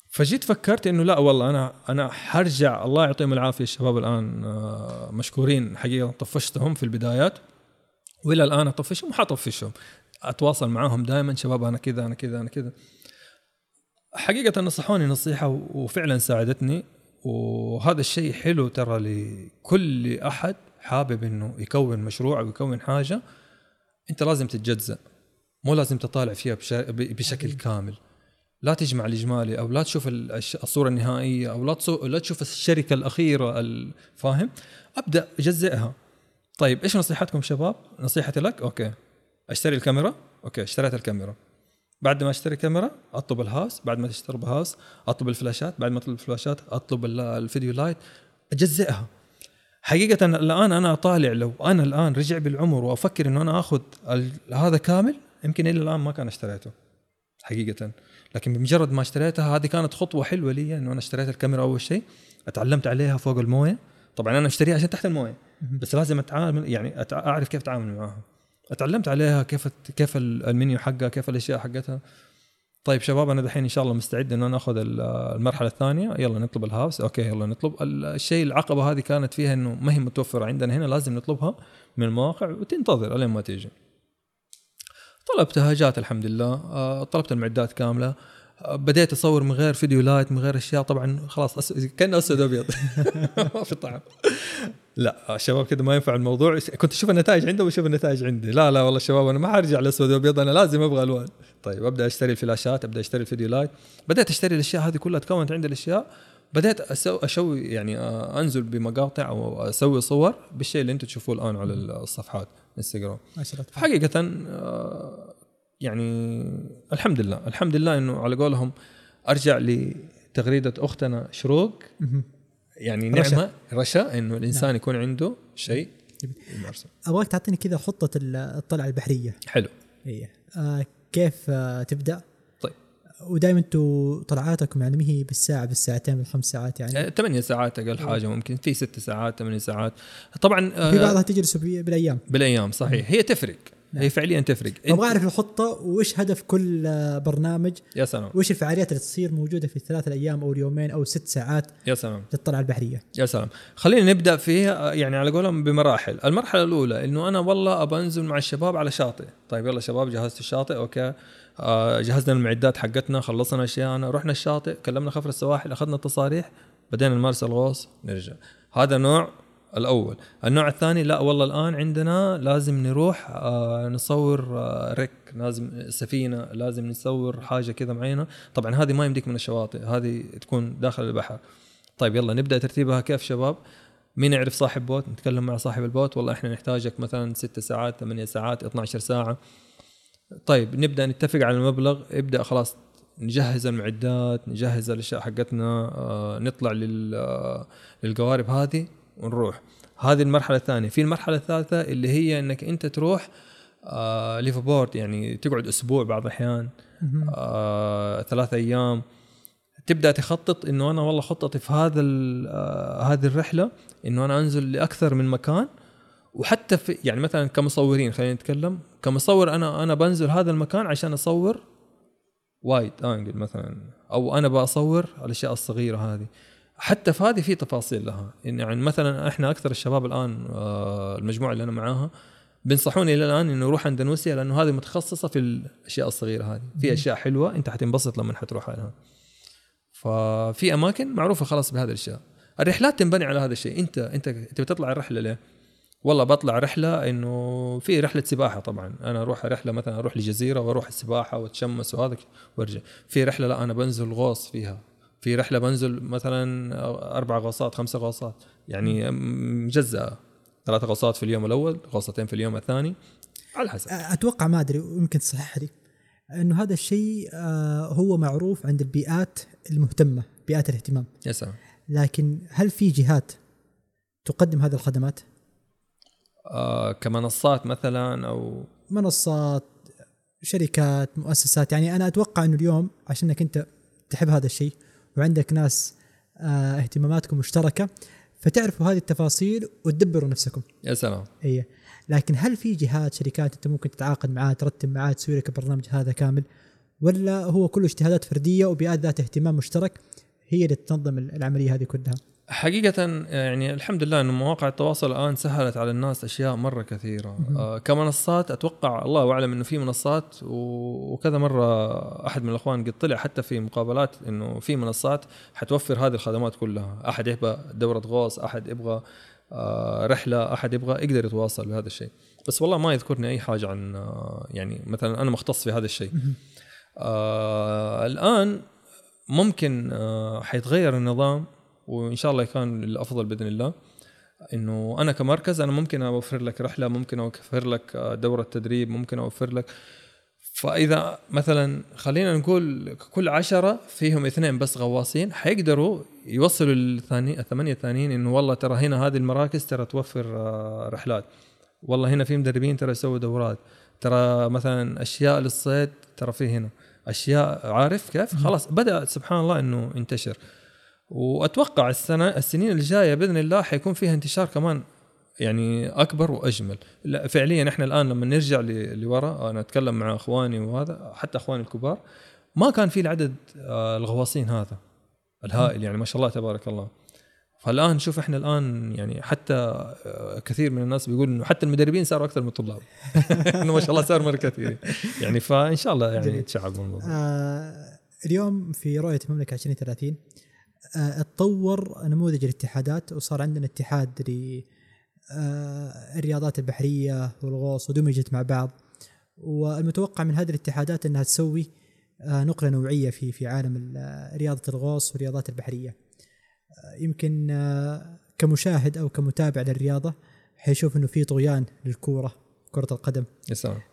فجيت فكرت إنه لا والله أنا أنا حرجع. الله يعطيهم العافية الشباب الآن آه مشكورين حقيقة. طفشتهم في البدايات. وإلى الآن أطفشهم وحطفشهم. أتواصل معاهم دائما شباب أنا كذا أنا كذا أنا كذا. حقيقة نصحوني نصيحة وفعلا ساعدتني وهذا الشيء حلو ترى لكل أحد حابب إنه يكون مشروع أو يكون حاجة. أنت لازم تتجزأ مو لازم تطالع فيها بشكل كامل. لا تجمع الإجمالي أو لا تشوف ال- الش- الصورة النهائية أو لا لا تشوف الشركة الأخيرة ال- فاهم؟ أبدأ جزئها. طيب إيش نصيحتكم شباب؟ نصيحتي لك؟ Okay. أشتري الكاميرا؟ Okay اشتريت الكاميرا. بعد ما اشتري كاميرا اطلب الهاوس بعد ما تشتري بهاوس اطلب الفلاشات بعد ما اطلب الفلاشات اطلب ال- ال video light اجزئها. حقيقة الآن أنا طالع لو أنا الآن رجع بالعمر وأفكر إنه أنا آخذ هذا كامل يمكن إلى الآن ما كان اشتريته. حقيقة. لكن بمجرد ما اشتريتها هذه كانت خطوة حلوة لي إنه أنا اشتريت الكاميرا أول شيء اتعلمت عليها فوق الموية. طبعا أنا أشتريها عشان تحت الموية. بس لازم أتعامل يعني أعرف كيف أتعامل معاها اتعلمت عليها كيف كيف ال- المنيو حقها كيف الأشياء حقتها. طيب شباب أنا دحين إن شاء الله مستعد انه أنا آخذ ال- المرحلة الثانية. يلا نطلب الهاوس. أوكي يلا نطلب. ال- الشيء العقبة هذه كانت فيها إنه ما هي متوفرة عندنا هنا لازم نطلبها من المواقع وتنتظر إلين ما تيجي. طلبتها جات الحمد لله. آه، طلبت المعدات كاملة. آه، بديت أصور من غير video light من غير أشياء. طبعا خلاص. كان أسود أبيض. ما في طعم. لا الشباب كده ما ينفع الموضوع كنت أشوف النتائج عنده وأشوف النتائج عندي لا لا والله الشباب أنا ما حرجع لاسود وابيض أنا لازم أبغى ألوان. طيب أبدأ أشتري الفلاشات أبدأ أشتري ال video light. بدأت أشتري الأشياء هذه كلها تكونت عندي الأشياء. بدأت أسو أشوي يعني أنزل بمقاطع أو أسوي صور بالشيء اللي أنتم تشوفوه الآن على الصفحات إنستغرام. حقيقة يعني الحمد لله الحمد لله إنه على قولهم أرجع لتغريدة أختنا شروق. يعني رشا. نعمه رشا إنه الإنسان يكون عنده شيء يمارسه. أبغاك تعطيني كذا خطة ال- الطلعة البحرية. حلو. إيه. آه كيف آه تبدأ؟ طيب. ودائما أنتم طلعاتكم يعني ما هي بالساعة بالساعتين بالخمس ساعات يعني؟ آه، ثمانية ساعات أقل حاجة ممكن. في ست ساعات ثمانية ساعات. طبعا آه، في بعضها تجلسوا بي- بالأيام. بالأيام صحيح. هي تفرق. هي فعليا تفرق. أبغى أعرف الخطة وإيش هدف كل آه، برنامج؟ يا سلام. وإيش الفعاليات اللي تصير موجودة في الثلاث الأيام أو اليومين أو ست ساعات يا سلام. للطلعة البحرية؟ يا سلام. خلينا نبدأ فيها يعني على قولهم بمراحل. المرحلة الأولى إنه أنا والله ابى أنزل مع الشباب على شاطئ. طيب يلا شباب جهزت الشاطئ okay. آه جهزنا المعدات حقتنا خلصنا أشياءنا رحنا الشاطئ كلمنا خفر السواحل أخذنا التصاريح بدينا نمارس الغوص نرجع. هذا نوع الأول. النوع الثاني لا والله الآن عندنا لازم نروح آه نصور آه wreck لازم سفينة لازم نصور حاجة كذا معينة. طبعا هذه ما يمديك من الشواطئ هذه تكون داخل البحر. طيب يلا نبدأ ترتيبها كيف شباب؟ مين يعرف صاحب boat؟ نتكلم مع صاحب ال boat. والله إحنا نحتاجك مثلا 6 ساعات 8 ساعات 12 ساعة. طيب نبدأ نتفق على المبلغ. ابدأ خلاص نجهز المعدات نجهز الأشياء حقتنا آه، نطلع لل للقوارب هذه. ونروح. هذه المرحلة الثانية. في المرحلة الثالثة اللي هي إنك أنت تروح آه ليف بورد يعني تقعد أسبوع بعض الأحيان آه ثلاثة أيام. تبدأ تخطط إنه أنا والله خطتي في هذا آه هذه الرحلة إنه أنا أنزل لأكثر من مكان. وحتى في يعني مثلا كمصورين خلينا نتكلم. كمصور أنا أنا بنزل هذا المكان عشان أصور وايد آنجل مثلا. أو أنا بصور الأشياء الصغيرة هذه. حتى في هذه في تفاصيل لها. يعني مثلا إحنا أكثر الشباب الآن آه، المجموعة اللي أنا معاها بينصحوني إلى الآن إنه روح اندونيسيا لأنه هذه متخصصة في الأشياء الصغيرة هذه. في أشياء حلوة أنت حتنبسط لما حتروح عليها. ففي أماكن معروفة خلاص بهذه الأشياء. الرحلات تنبني على هذا الشيء. أنت أنت انت بتطلع الرحلة ليه؟ والله بطلع رحلة إنه في رحلة سباحة طبعا. أنا أروح رحلة مثلا أروح لجزيرة وأروح السباحة وأتشمس وهذا وأرجع. في رحلة لا أنا بنزل غوص فيها. في رحلة بنزل مثلا أربع غوصات خمسه غوصات يعني مجزأه ثلاث غوصات في اليوم الأول غوصتين في اليوم الثاني. على حسب. أتوقع ما أدري ويمكن تصحح لي. إنه هذا الشيء آه، هو معروف عند البيئات المهتمة بيئات الاهتمام. يا سلام. لكن هل في جهات تقدم هذه الخدمات؟ آه كمنصات مثلا أو منصات شركات مؤسسات. يعني أنا أتوقع إنه اليوم عشانك أنت تحب هذا الشيء وعندك ناس آه، اهتماماتكم مشتركة فتعرفوا هذه التفاصيل وتدبروا نفسكم. يا سلام. اي لكن هل في جهات شركات أنت ممكن تتعاقد معها ترتب معها تسوي لك البرنامج هذا كامل؟ ولا هو كله اجتهادات فردية وبيئات ذات اهتمام مشترك هي اللي تنظم العملية هذه كلها؟ حقيقة يعني الحمد لله انه مواقع التواصل الآن سهلت على الناس أشياء مرة كثيرة آه كمنصات أتوقع الله أعلم إنه في منصات وكذا مرة أحد من الأخوان قد طلع حتى في مقابلات إنه في منصات حتوفر هذه الخدمات كلها، أحد يبغى دورة غوص، أحد يبغى آه رحلة، أحد يبغى يقدر يتواصل بهذا الشيء. بس والله ما يذكرني أي حاجة عن آه يعني مثلا أنا مختص في هذا الشيء. آه الآن ممكن آه حيتغير النظام وإن شاء الله يكون الأفضل بإذن الله. إنه أنا كمركز أنا ممكن أوفر لك رحلة ممكن أوفر لك دورة تدريب ممكن أوفر لك. فإذا مثلا خلينا نقول كل عشرة فيهم اثنين بس غواصين حيقدروا يوصلوا الثاني الثمانية الثانيين إنه والله ترى هنا هذه المراكز ترى توفر رحلات. والله هنا في مدربين ترى يسووا دورات. ترى مثلا أشياء للصيد ترى في هنا. أشياء عارف كيف؟ خلاص بدأ سبحان الله إنه ينتشر. وأتوقع السنة السنين الجاية بإذن الله حيكون فيها انتشار كمان يعني أكبر وأجمل. لا فعليا إحنا الآن لما نرجع لورا أنا أتكلم مع أخواني وهذا حتى أخواني الكبار ما كان في العدد آه، الغواصين هذا الهائل يعني ما شاء الله تبارك الله. فالآن شوف إحنا الآن يعني حتى آه، كثير من الناس بيقول إنه حتى المدربين صاروا أكثر من الطلاب. إنه ما شاء الله صار مره كثير. يعني فإن شاء الله يعني. يتشعب الموضوع آه اليوم في رؤية المملكة 2030 آه اتطور نموذج الاتحادات وصار عندنا اتحاد آه، الرياضات البحرية والغوص ودمجت مع بعض. والمتوقع من هذه الاتحادات إنها تسوي آه، نقلة نوعية في في عالم ال- آه، رياضة الغوص والرياضات البحرية. آه، يمكن آه، كمشاهد أو كمتابع للرياضة حيشوف إنه في طغيان للكورة كرة القدم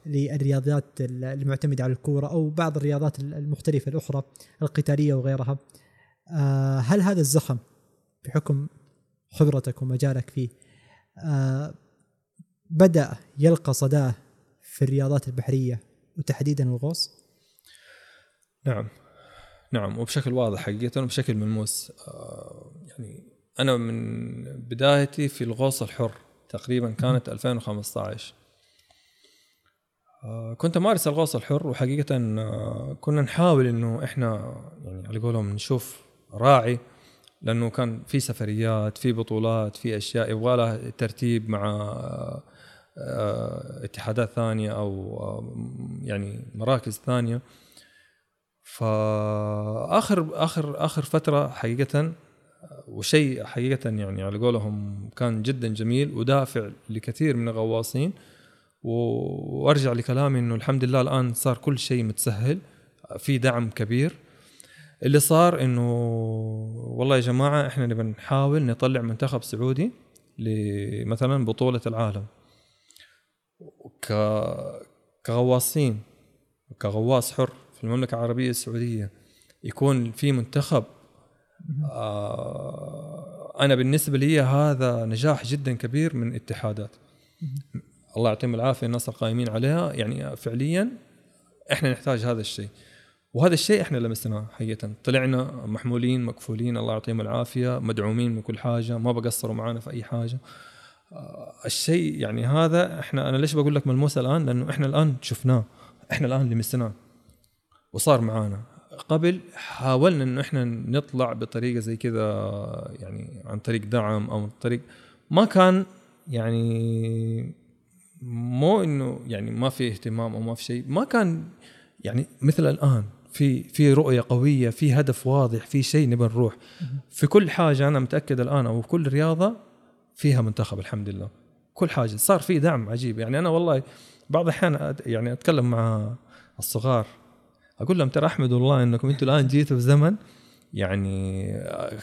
للرياضات المعتمدة على الكورة أو بعض الرياضات المختلفة الأخرى القتالية وغيرها. آه، هل هذا الزخم بحكم خبرتك ومجالك فيه آه، بدأ يلقى صداه في الرياضات البحرية وتحديدا الغوص؟ نعم. نعم وبشكل واضح حقيقة وبشكل ملموس. آه، يعني أنا من بدايتي في الغوص الحر تقريبا كانت 2015 آه، كنت أمارس الغوص الحر وحقيقة آه، كنا نحاول إنه إحنا يعني على قولهم نشوف راعي لأنه كان في سفريات في بطولات في أشياء يبغى لها ترتيب مع آه، اتحادات ثانية أو آه، يعني مراكز ثانية. فآخر آخر آخر فترة حقيقة وشيء حقيقة يعني على قولهم كان جدا جميل ودافع لكثير من الغواصين وأرجع لكلامي إنه الحمد لله الآن صار كل شيء متسهل في دعم كبير. اللي صار إنه والله يا جماعة إحنا نبي نحاول نطلع منتخب سعودي لمثلا بطولة العالم. ك كغواصين كغواص حر في المملكة العربية السعودية يكون في منتخب آه أنا بالنسبة لي هذا نجاح جدا كبير من اتحادات. الله يعطيهم العافية الناس القائمين عليها. يعني فعليا إحنا نحتاج هذا الشيء. وهذا الشيء إحنا لمسناه حقيقة. طلعنا محمولين مكفولين الله يعطيهم العافية مدعومين من كل حاجة ما بقصروا معنا في أي حاجة. آه، الشيء يعني هذا إحنا أنا ليش بقول لك ملموس الآن؟ لأنه إحنا الآن شفناه. إحنا الآن لمسناه وصار معانا. قبل حاولنا إنه إحنا نطلع بطريقة زي كذا يعني عن طريق دعم أو طريق ما كان يعني مو إنه يعني ما في اهتمام أو ما في شيء ما كان يعني مثل الآن. في في رؤية قوية في هدف واضح في شيء نبى نروح. في كل حاجة أنا متأكد الآن أو كل رياضة فيها منتخب الحمد لله. كل حاجة. صار في دعم عجيب. يعني أنا والله بعض الأحيان يعني أتكلم مع الصغار. أقول لهم ترى احمدوا الله إنكم أنتم الآن جيتوا في زمن يعني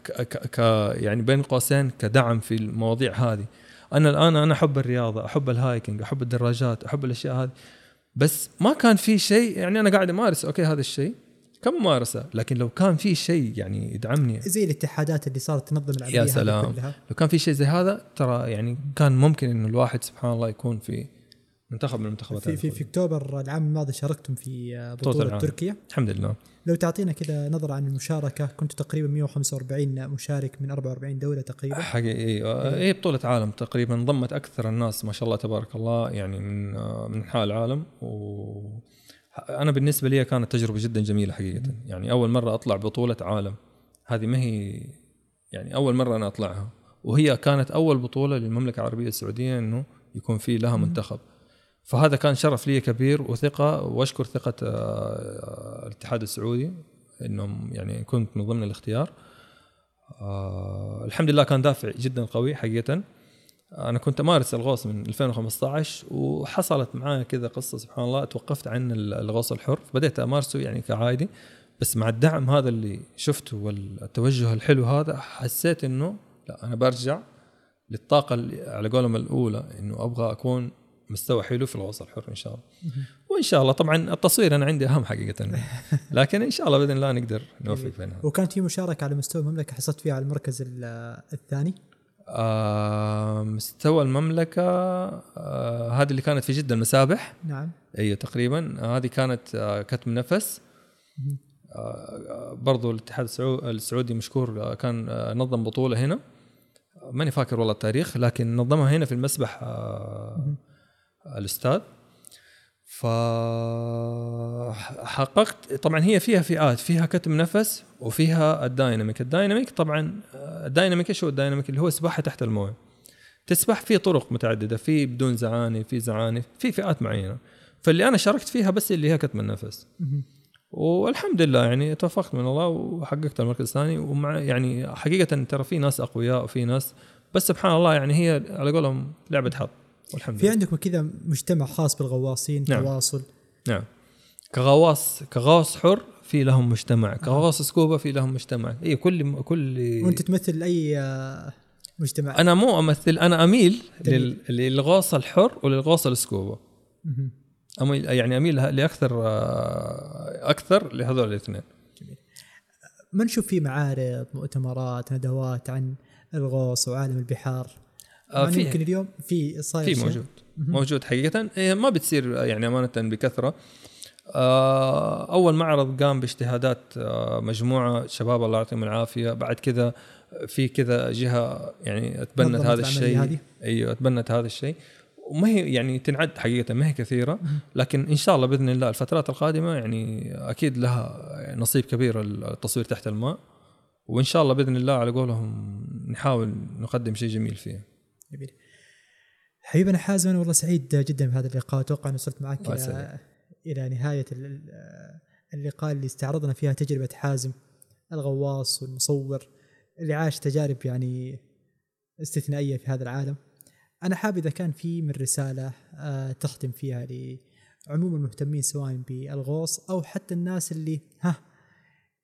ك ك ك يعني بين قوسين كدعم في المواضيع هذه. أنا الآن أنا أحب الرياضة أحب ال hiking أحب الدراجات أحب الأشياء هذه. بس ما كان في شيء يعني أنا قاعد أمارس okay هذا الشيء. كممارسه لكن لو كان في شيء يعني يدعمني. زي الاتحادات اللي صارت تنظم العملية يا سلام. كلها. لو كان في شيء زي هذا ترى يعني كان ممكن إنه الواحد سبحان الله يكون في منتخب من المنتخبات في, في, في أكتوبر العام الماضي شاركتم في آه، بطولة بطوله. تركيا. الحمد لله. لو تعطينا كذا نظرة عن المشاركة كنتوا تقريبا 145 مشارك من 44 دولة تقريبا. حقيقي هي بطولة عالم تقريبا ضمت أكثر الناس ما شاء الله تبارك الله يعني من من أنحاء العالم. و أنا بالنسبة لي كانت تجربة جدا جميلة حقيقة. يعني أول مرة أطلع بطولة عالم هذه ما هي يعني أول مرة أنا أطلعها. وهي كانت أول بطولة للمملكة العربية السعودية إنه يكون في لها منتخب. فهذا كان شرف لي كبير وثقة وأشكر ثقة آه، الاتحاد السعودي إنهم يعني كنت من ضمن الاختيار. آه الحمد لله كان دافع جدا قوي حقيقه. أنا كنت أمارس الغوص من 2015 وحصلت معايا كذا قصة سبحان الله. توقفت عن الغوص الحر بديت أمارسه يعني كعادي. بس مع الدعم هذا اللي شفته والتوجه الحلو هذا حسيت إنه لا أنا برجع للطاقة على قولهم الأولى إنه أبغى أكون مستوى حلو في الغوص الحر إن شاء الله. وإن شاء الله طبعا التصوير أنا عندي أهم حقيقة. لكن إن شاء الله بإذن الله نقدر نوفق بينها وكانت في مشاركة على مستوى المملكة حصلت فيها على المركز ال- الثاني؟ آه مستوى المملكة آه هذه اللي كانت في جدة المسابح. نعم. أيوه تقريبا. آه هذه كانت آه كتم نفس. آه برضو الاتحاد السعو- السعودي مشكور آه كان آه نظم بطولة هنا. ماني فاكر والله التاريخ لكن نظمها هنا في المسبح آه الأستاذ. ف حققت طبعا هي فيها فئات فيها كتم نفس وفيها ال dynamic. ال dynamic طبعا ال dynamic إيش هو ال dynamic؟ اللي هو سباحه تحت الموية. تسبح في طرق متعددة في بدون زعانف في زعانف في فئات معينة. فاللي أنا شاركت فيها بس اللي هي كتم النفس. والحمد لله يعني توفقت من الله وحققت المركز الثاني. ومع يعني حقيقة ترى في ناس أقوياء وفي ناس بس سبحان الله يعني هي على قولهم لعبة حظ. والحمد في لله. عندكم كذا مجتمع خاص بالغواصين نعم. تواصل؟ نعم. كغواص كغواص حر في لهم مجتمع كغواص سكوبا في لهم مجتمع. اي كل كل وأنت تمثل أي آه، مجتمع؟ أنا مو أمثل أنا أميل جميل. لل- للغوص الحر وللغوص السكوبا. أميل يعني أميل لأكثر آه، أكثر لهذول الاثنين. ما نشوف في معارض مؤتمرات ندوات عن الغوص وعالم البحار؟ آه، في يمكن اليوم في صاير في. موجود موجود حقيقة. إيه، ما بتصير يعني أمانة بكثرة. آه، أول معرض قام باجتهادات آه، مجموعة شباب الله يعطيهم العافية. بعد كذا في كذا جهة يعني تبنت هذا الشيء. أيوه تبنت هذا الشيء. وما هي يعني تنعد حقيقة ما هي كثيرة. لكن إن شاء الله بإذن الله الفترات القادمة يعني أكيد لها نصيب كبير التصوير تحت الماء. وإن شاء الله بإذن الله على قولهم نحاول نقدم شيء جميل فيه جميل حبيبنا حازم أنا والله سعيد جدا بهذا اللقاء. أتوقع أني وصلت معك إلى. إلى نهاية ال- ال- اللقاء اللي استعرضنا فيها تجربة حازم الغواص والمصور اللي عاش تجارب يعني استثنائية في هذا العالم. أنا حابب إذا كان في من رسالة آه، تختم فيها لعموم المهتمين سواء بالغوص أو حتى الناس اللي ها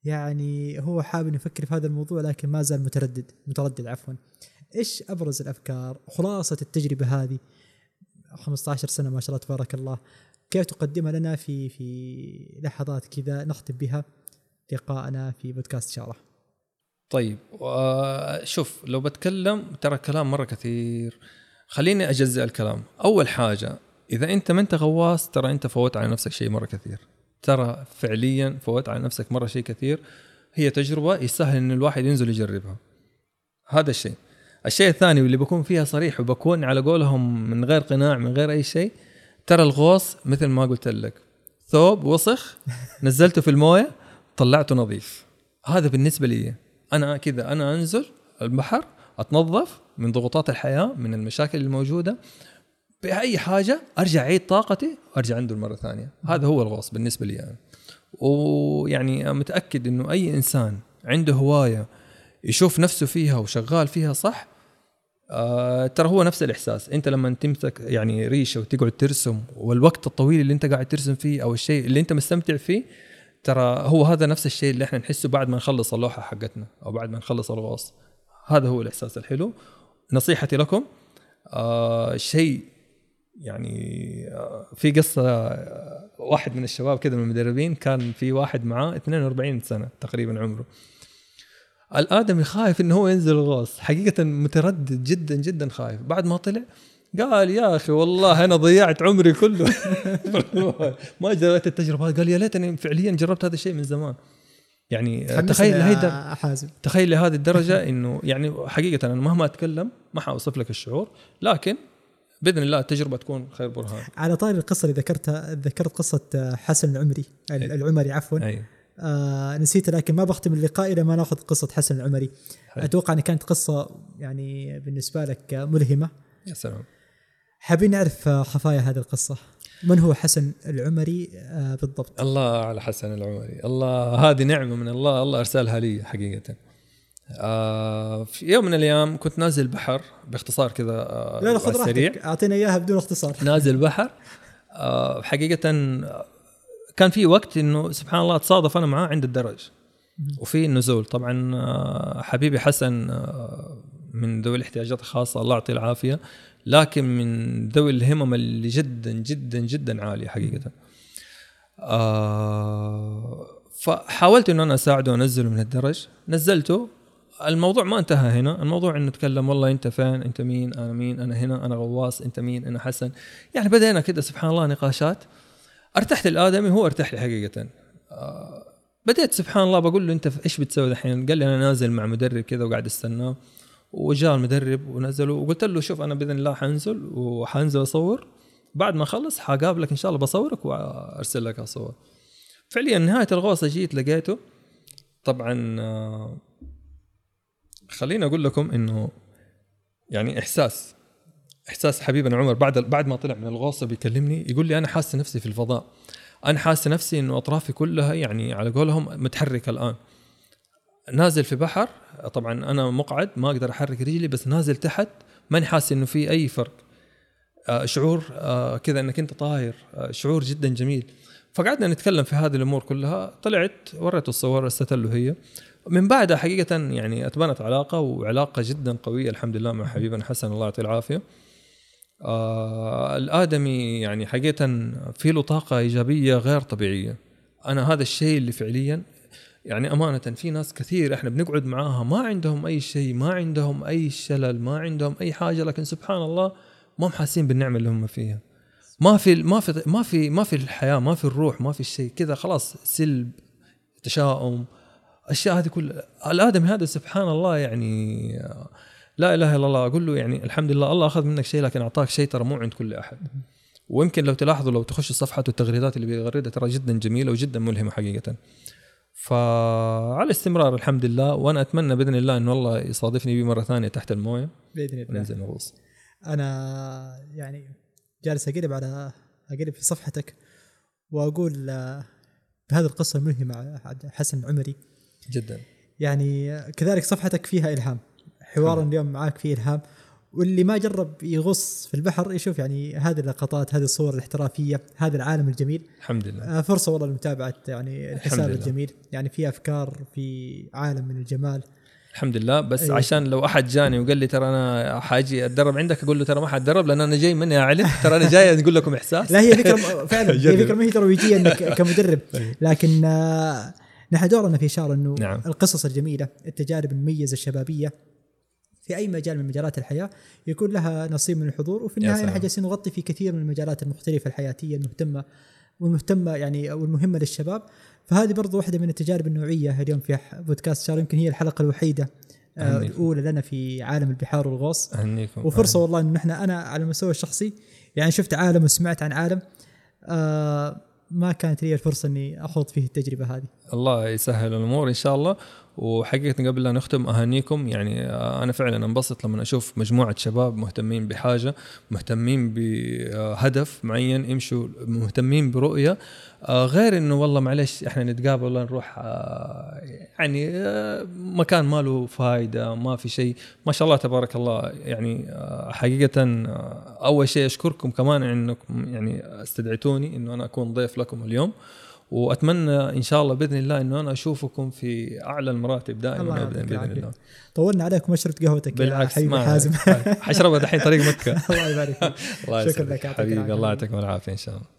يعني هو حابب يفكر في هذا الموضوع لكن ما زال متردد متردد عفوا. إيش أبرز الأفكار؟ خلاصة التجربة هذه. 15 سنة ما شاء الله تبارك الله. كيف تقدمها لنا في في لحظات كذا نختم بها لقاءنا في بودكاست شاره طيب شوف لو بتكلم ترى كلام مرة كثير. خليني اجزء الكلام. أول حاجة إذا أنت ما أنت غواص ترى أنت فوت على نفسك شيء مرة كثير. ترى فعليا فوت على نفسك مرة شيء كثير. هي تجربة يسهل إن الواحد ينزل يجربها. هذا الشيء. الشيء الثاني واللي بكون فيها صريح وبكون على قولهم من غير قناع من غير أي شيء ترى الغوص مثل ما قلت لك. ثوب وسخ نزلته في الموية طلعته نظيف. هذا بالنسبة لي أنا كذا أنا أنزل البحر أتنظف من ضغوطات الحياة من المشاكل الموجودة. بأي حاجة أرجع أعيد طاقتي وأرجع عنده مرة ثانية. هذا هو الغوص بالنسبة لي أنا. ويعني متأكد إنه أي إنسان عنده هواية يشوف نفسه فيها وشغال فيها صح آه ترى هو نفس الإحساس. أنت لما تمسك يعني ريشة وتقعد ترسم والوقت الطويل اللي أنت قاعد ترسم فيه أو الشيء اللي أنت مستمتع فيه ترى هو هذا نفس الشيء اللي إحنا نحسه بعد ما نخلص اللوحة حقتنا أو بعد ما نخلص الغوص هذا هو الإحساس الحلو. نصيحتي لكم آه شيء يعني آه في قصة آه واحد من الشباب كذا من المدربين كان في واحد معاه 42 سنة تقريبا عمره. الآدمي خايف إنه هو ينزل الغوص. حقيقة متردد جدا جدا خايف. بعد ما طلع قال يا أخي والله أنا ضيعت عمري كله. ما جربت التجربة قال يا ليتني فعليا جربت هذا الشيء من زمان. يعني تخيل لهي حازم. تخيل لهذه الدرجة إنه يعني حقيقة أنا مهما أتكلم ما حأوصف لك الشعور لكن بإذن الله التجربة تكون خير برهان. على طاري القصة اللي ذكرتها ذكرت قصة حسن العمري. العمري عفوا. أي. آه نسيت لكن ما بختم اللقاء إلى ما نأخذ قصة حسن العمري. حلو. أتوقع إن كانت قصة يعني بالنسبة لك ملهمة. يا سلام. حابين نعرف آه، خفايا هذه القصة. من هو حسن العمري؟ آه بالضبط. الله على حسن العمري. الله هذه نعمة من الله. الله أرسلها لي حقيقة. آه في يوم من الأيام كنت نازل بحر باختصار كذا آه لا لا خذ. راحتك. اعطينا إياها بدون اختصار. نازل بحر. آه حقيقة كان في وقت إنه سبحان الله تصادف أنا معاه عند الدرج. وفي النزول طبعا آه، حبيبي حسن آه، من ذوي الاحتياجات الخاصة الله يعطيه العافية لكن من ذوي الهمم اللي جدا جدا جدا عالية حقيقة. آه فحاولت إنه أنا أساعده وأنزله من الدرج. نزلته. الموضوع ما انتهى هنا. الموضوع إنه نتكلم والله أنت فين؟ أنت مين؟ أنا مين؟ أنا هنا. أنا غواص. أنت مين؟ أنا حسن. يعني بدينا كده سبحان الله نقاشات. أرتحت الادمي هو أرتاح لي حقيقة. آه بديت سبحان الله بقول له أنت إيش بتسوي الحين؟ قال لي أنا نازل مع مدرب كذا وقاعد أستناه. وجاء المدرب ونزلوا وقلت له شوف أنا بإذن الله حنزل وحنزل أصور. بعد ما اخلص حقابلك إن شاء الله بصورك وأرسل لك الصور فعليا نهاية الغوصة جيت لقيته. طبعا آه، خليني أقول لكم إنه يعني إحساس. إحساس حبيبنا عمر بعد بعد ما طلع من الغوصه بيكلمني يقول لي أنا حاسس نفسي في الفضاء أنا حاسس نفسي إنه أطرافي كلها يعني على قولهم متحركة الآن. نازل في بحر طبعا أنا مقعد ما أقدر أحرك رجلي بس نازل تحت ماني حاسس إنه في أي فرق. آه، شعور آه، كذا إنك أنت طاير آه، شعور جدا جميل. فقعدنا نتكلم في هذه الأمور كلها طلعت وريته الصور ارسلت له هي. من بعدها حقيقة يعني أتبنت علاقة وعلاقة جدا قوية الحمد لله مع حبيبنا حسن الله يعطيه العافية. آه الآدمي يعني حقيقة في له طاقة إيجابية غير طبيعية. أنا هذا الشيء اللي فعليا يعني أمانة في ناس كثير إحنا بنقعد معاها ما عندهم أي شيء ما عندهم أي شلل ما عندهم أي حاجة لكن سبحان الله ما حاسين بالنعمة اللي هم فيها. ما في ما في ما في ما في الحياة ما في الروح ما في الشيء كذا خلاص سلب تشاؤم الاشياء هذه كلها. الآدمي هذا سبحان الله يعني لا إله إلا الله. أقول له يعني الحمد لله الله أخذ منك شيء لكن أعطاك شيء ترى مو عند كل أحد. ويمكن لو تلاحظوا لو تخشوا صفحته التغريدات اللي بيغردها ترى جدا جميلة وجدا ملهمة حقيقة. فعلى استمرار الحمد لله وأنا أتمنى بإذن الله انه الله يصادفني به مرة ثانية تحت الموية. بإذن الله. وننزل نغوص. أنا يعني جالس اقلب على اقلب في صفحتك وأقول آه، بهذه القصة الملهمة حسن العمري جدا. يعني كذلك صفحتك فيها إلهام. حوار الحمد اليوم معاك فيه إلهام. واللي ما جرب يغص في البحر يشوف يعني هذه اللقطات هذه الصور الاحترافية هذا العالم الجميل. الحمد لله. آه، فرصة والله لمتابعة يعني الحساب. الجميل. يعني في أفكار في عالم من الجمال. الحمد لله. بس أيوة. عشان لو أحد جاني وقال لي ترى أنا حاجي أتدرب عندك أقول له ترى ما حاتدرب لأن أنا جاي مني اعلن ترى أنا جاي أقول لكم إحساس. لا هي فكره فعلا هي. فكره ما هي ترويجيه إنك كمدرب. لكن آه، نحن دورنا في شار إنه نعم. القصص الجميلة التجارب المميزة الشبابية في أي مجال من مجالات الحياة يكون لها نصيب من الحضور وفي النهاية. نحن جالسين نغطي في كثير من المجالات المختلفة الحياتية المهتمة والمهتمة يعني أو المهمة للشباب. فهذه برضو واحدة من التجارب النوعية. اليوم في بودكاست شار يمكن هي الحلقة الوحيدة آه، أهنيكم. الأولى لنا في عالم البحار والغوص. أهنيكم. وفرصة والله انه إحنا أنا على المستوى الشخصي يعني شفت عالم وسمعت عن عالم آه ما كانت لي الفرصة إني أخوض فيه التجربة هذه. الله يسهل الأمور إن شاء الله. وحقيقة قبل لا نختم أهانيكم. يعني أنا فعلا انبسط لما أشوف مجموعة شباب مهتمين بحاجة مهتمين بهدف معين يمشوا مهتمين برؤية. آه، غير إنه والله معلش إحنا نتقابل ولا نروح آه، يعني آه، مكان ما له فائده ما في شيء. ما شاء الله تبارك الله. يعني حقيقة أول شيء أشكركم كمان إنكم يعني استدعيتوني إنه أنا أكون ضيف لكم اليوم. وأتمنى إن شاء الله بإذن الله إنه أنا أشوفكم في أعلى المراتب الله دائما يعطيك بإذن. الله. طولنا عليك ومشربت قهوتك يا بالعكس حبيبي ما حازم. حاشربها دحين طريق مكة. الله يبارك فيك. الله شكرا لك، حبيبي. الله يعطيكم العافية إن شاء الله.